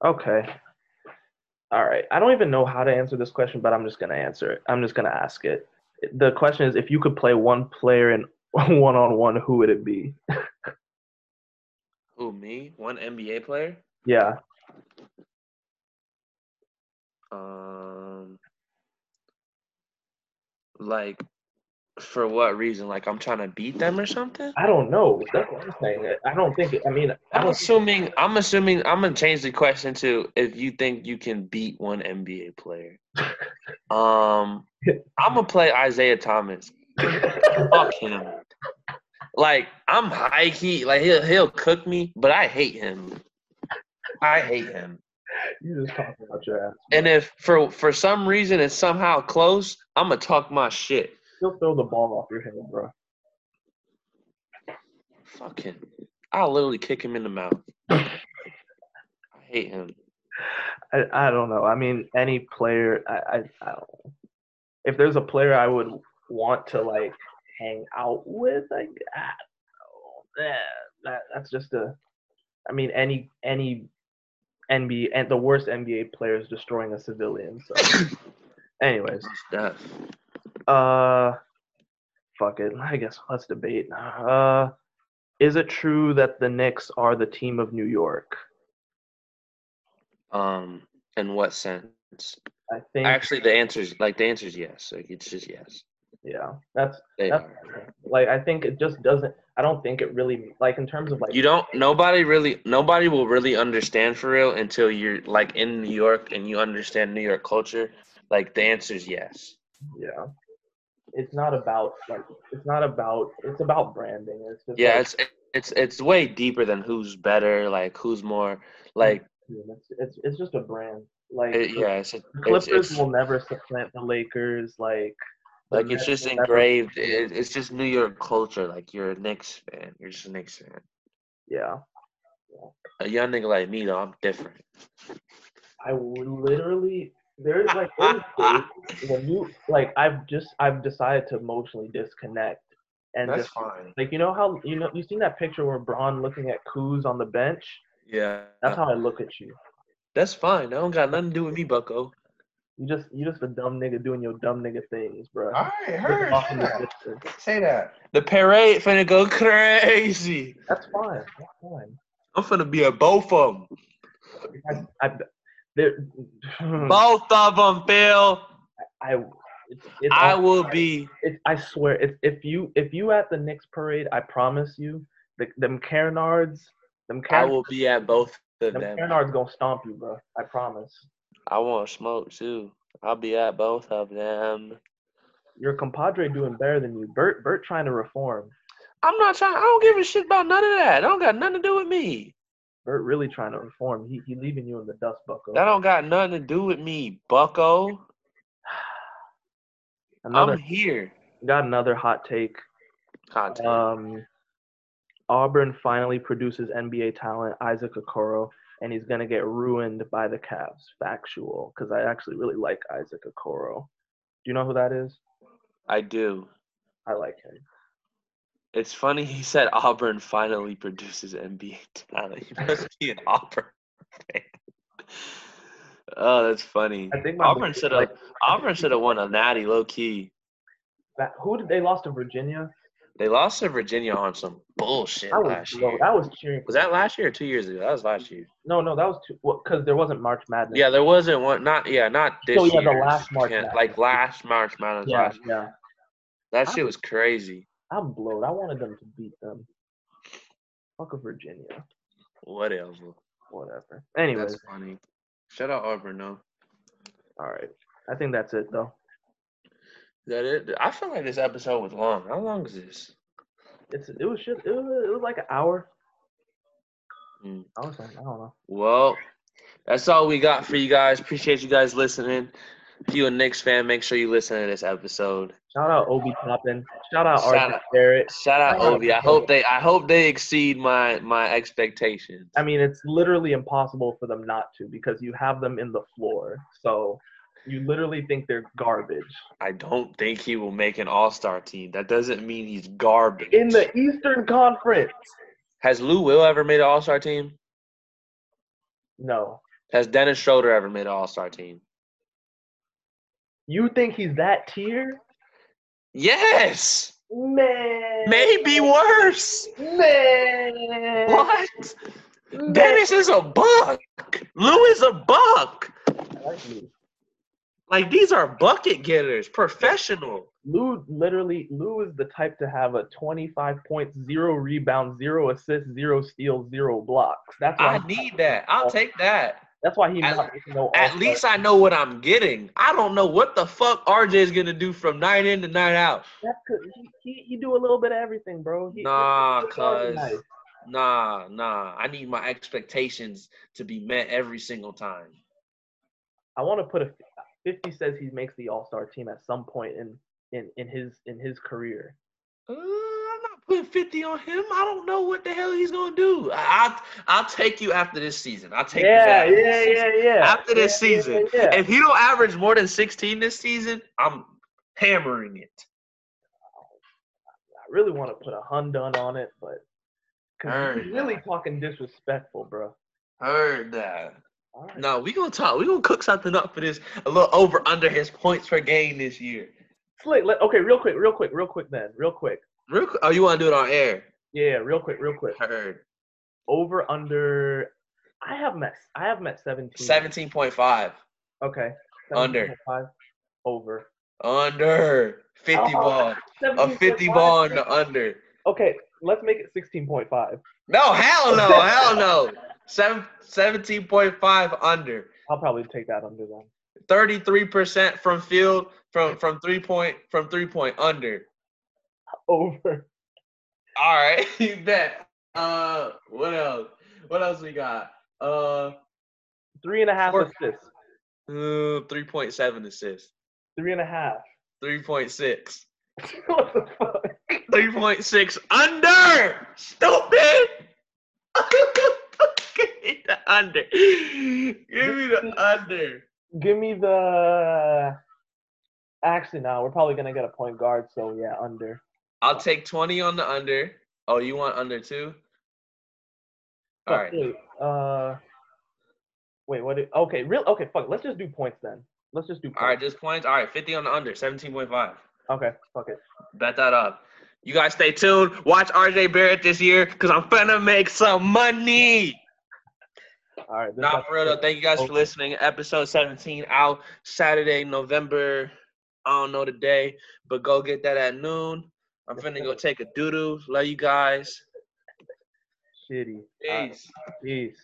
C: Okay. All right. I don't even know how to answer this question, but I'm just gonna answer it. I'm just gonna ask it. The question is, if you could play one player in one on one, who would it be?
B: Who me? One NBA player?
C: Yeah.
B: Um, like, for what reason? Like, I'm trying to beat them or something?
C: I don't know. That's what I'm saying. I don't think. I mean, I
B: I'm
C: don't.
B: assuming. I'm assuming. I'm gonna change the question to if you think you can beat one NBA player. Um, I'm gonna play Isaiah Thomas. Fuck him. Like I'm high key. Like he'll he'll cook me, but I hate him. I hate him.
C: You just talking about your ass.
B: And if for for some reason it's somehow close, I'm gonna talk my shit.
C: He'll throw the ball off your head, bro.
B: Fuck him. I'll literally kick him in the mouth. I hate him.
C: I, I don't know. I mean, any player. I, I I don't know. If there's a player I would want to like hang out with, like I don't know. Eh, that that's just a. I mean, any any NBA and the worst NBA players destroying a civilian. So, anyways,
B: Stuff.
C: uh, fuck it. I guess let's debate. Uh, is it true that the Knicks are the team of New York?
B: Um, in what sense?
C: I think.
B: Actually, the answer is like the answer is yes. Like it's just yes.
C: Yeah, that's
B: They
C: That's
B: are.
C: like I think it just doesn't. I don't think it really like in terms of like
B: You don't. Nobody really. Nobody will really understand for real until you're like in New York and you understand New York culture. Like the answer is yes.
C: yeah. It's not about like it's not about it's about branding. It's just
B: Yeah,
C: like,
B: it's it's it's way deeper than who's better. Like who's more. Like
C: it's it's, it's just a brand. Like
B: it, yeah, it's, a,
C: the
B: it's,
C: Clippers
B: it's
C: will never supplant the Lakers. Like
B: like it's just engraved. It, it's just New York culture. Like you're a Knicks fan. You're just a Knicks fan.
C: Yeah,
B: A young nigga like me though, I'm different.
C: I literally there's like when you like I've just I've decided to emotionally disconnect and just
B: fine.
C: like you know how you know you seen that picture where Bron looking at Kuz on the bench.
B: Yeah,
C: That's how I look at you.
B: that's fine. That don't got nothing to do with me, Bucko.
C: You just you just a dumb nigga doing your dumb nigga things, bro.
D: All right, heard. Say that. Say that.
B: The parade finna go crazy.
C: That's fine. That's fine.
B: I'm finna be at both of them.
C: I, I, hmm.
B: Both of them, Phil.
C: I, it's, it's
B: I
C: all-
B: will be.
C: It's, I swear, if if you if you at the Knicks parade, I promise you, the, them Carenards, them
B: I will be at both of
C: them
B: them.
C: Carenards gonna stomp you, bro. I promise.
B: I want to smoke too. I'll be at both of them.
C: Your compadre doing better than you. Bert Bert trying to reform.
B: I'm not trying. I don't give a shit about none of that. I don't got nothing to do with me.
C: Bert really trying to reform. He he leaving you in the dust bucket.
B: That don't got nothing to do with me, Bucko.
C: Another
B: I'm here.
C: got another hot take.
B: Content.
C: Um, Auburn finally produces NBA talent Isaac Okoro, and he's gonna get ruined by the Cavs. Factual, because I actually really like Isaac Okoro. Do you know who that is?
B: I do.
C: I like him.
B: It's funny he said Auburn finally produces NBA talent. He must be an Auburn fan. Oh, that's funny.
C: I think
B: Auburn should have
C: like,
B: Auburn should have won a natty low key.
C: that, who did they lost to Virginia?
B: They lost to Virginia on some bullshit
C: was
B: last year.
C: that was cheering.
B: Was that last year or two years ago? That was last year.
C: No, no, that was two. Because there wasn't March Madness.
B: Yeah, there wasn't one. Not yeah, not this
C: Oh, yeah, the last March Madness.
B: like last March Madness.
C: yeah,
B: last-
C: yeah.
B: That shit was crazy.
C: I'm blowed. I wanted them to beat them. Fuck a Virginia.
B: Whatever.
C: Whatever. Anyways,
B: That's funny. Shout out Auburn, though.
C: all right. I think that's it though.
B: That it? I feel like this episode was long. How long is this?
C: It's it was shit. It was, it was like an hour.
B: Hmm.
C: I was like, I don't know.
B: Well, that's all we got for you guys. Appreciate you guys listening. If you a Knicks fan, make sure you listen to this episode.
C: Shout out Obi Toppin. Shout out
B: Shout
C: Arthur
B: out.
C: Barrett.
B: Shout out Obi. I hope they I hope they exceed my my expectations.
C: I mean, it's literally impossible for them not to because you have them in the floor. So You literally think they're garbage.
B: I don't think he will make an All Star team. That doesn't mean he's garbage.
C: In the Eastern Conference.
B: Has Lou Will ever made an All Star team?
C: No.
B: Has Dennis Schroeder ever made an All Star team?
C: You think he's that tier?
B: Yes.
C: Man.
B: Maybe worse.
C: Man.
B: What?
C: Man.
B: Dennis is a buck. Lou is a buck.
C: I like Lou.
B: Like these are bucket getters, professional.
C: Lou literally Lou is the type to have a 25 rebound, zero assist, zero assists, zero steals, zero blocks. That's why
B: I need that. I'll take that.
C: that's why he's
B: At-
C: no
B: At least I know what I'm getting. I don't know what the fuck RJ is gonna do from night in to night out.
C: That's he, he, he do a little bit of everything, bro. He,
B: Nah, cuz nah, nah. I need my expectations to be met every single time.
C: I want to put a 50 says he makes the All Star team at some point in in in his in his career.
B: Uh, I'm not putting 50 on him. I don't know what the hell he's gonna do. I, I'll I'll take you after this season. I'll take
C: Yeah,
B: you
C: yeah,
B: after this season.
C: yeah, yeah.
B: After this
C: Yeah, yeah,
B: season,
C: yeah, yeah.
B: if he don't average more than 16 this season, I'm hammering it.
C: I really want to put a Hundun on it, but
B: Heard
C: really
B: that.
C: talking disrespectful, bro.
B: Heard that.
C: Right.
B: No, we gonna talk. We gonna cook something up for this. A little over under his points per game this year.
C: Slick, let, okay, real quick, real quick, real quick then, real quick.
B: Real quick. Oh, you want to do it on air?
C: Yeah, real quick, real quick.
B: Heard.
C: Over under. I have met. I have met 17.
B: Seventeen point five.
C: Okay.
B: Under.
C: 17.5. Over.
B: Under. Fifty
C: Oh,
B: ball. A fifty
C: 17.5.
B: ball on the under.
C: Okay, let's make it 16.5.
B: No, hell no, hell no. Seven, 17.5 under.
C: I'll probably take that under then.
B: 33% from field from from three point from three point under.
C: Over.
B: All right, you bet. Uh what else? What else we got? Uh,
C: Three and a half
B: Four.
C: assists.
B: uh 3.7 assists.
C: Three and a half.
B: 3.6.
C: what the fuck?
B: 3.6 under. Stupid. Give me the under. Give me the under.
C: Give me the. Actually, no, we're probably gonna get a point guard, so yeah, under.
B: I'll take 20 on the under. Oh, you want under too? All
C: Fuck,
B: right.
C: Wait, uh, wait, what? do- okay, real. Okay, fuck. Let's just do points then. Let's just do points.
B: All right, just points. All right, 50 on the under, 17.5.
C: Okay, fuck it.
B: Bet that up. You guys stay tuned. Watch RJ Barrett this year because I'm finna make some money.
C: All right.
B: Not for real though. Thank you guys for listening. Episode 17 out Saturday, November. I don't know the day, but go get that at noon. I'm finna go take a doo doo. Love you guys.
C: Shitty. All right,
B: Peace.
C: Peace.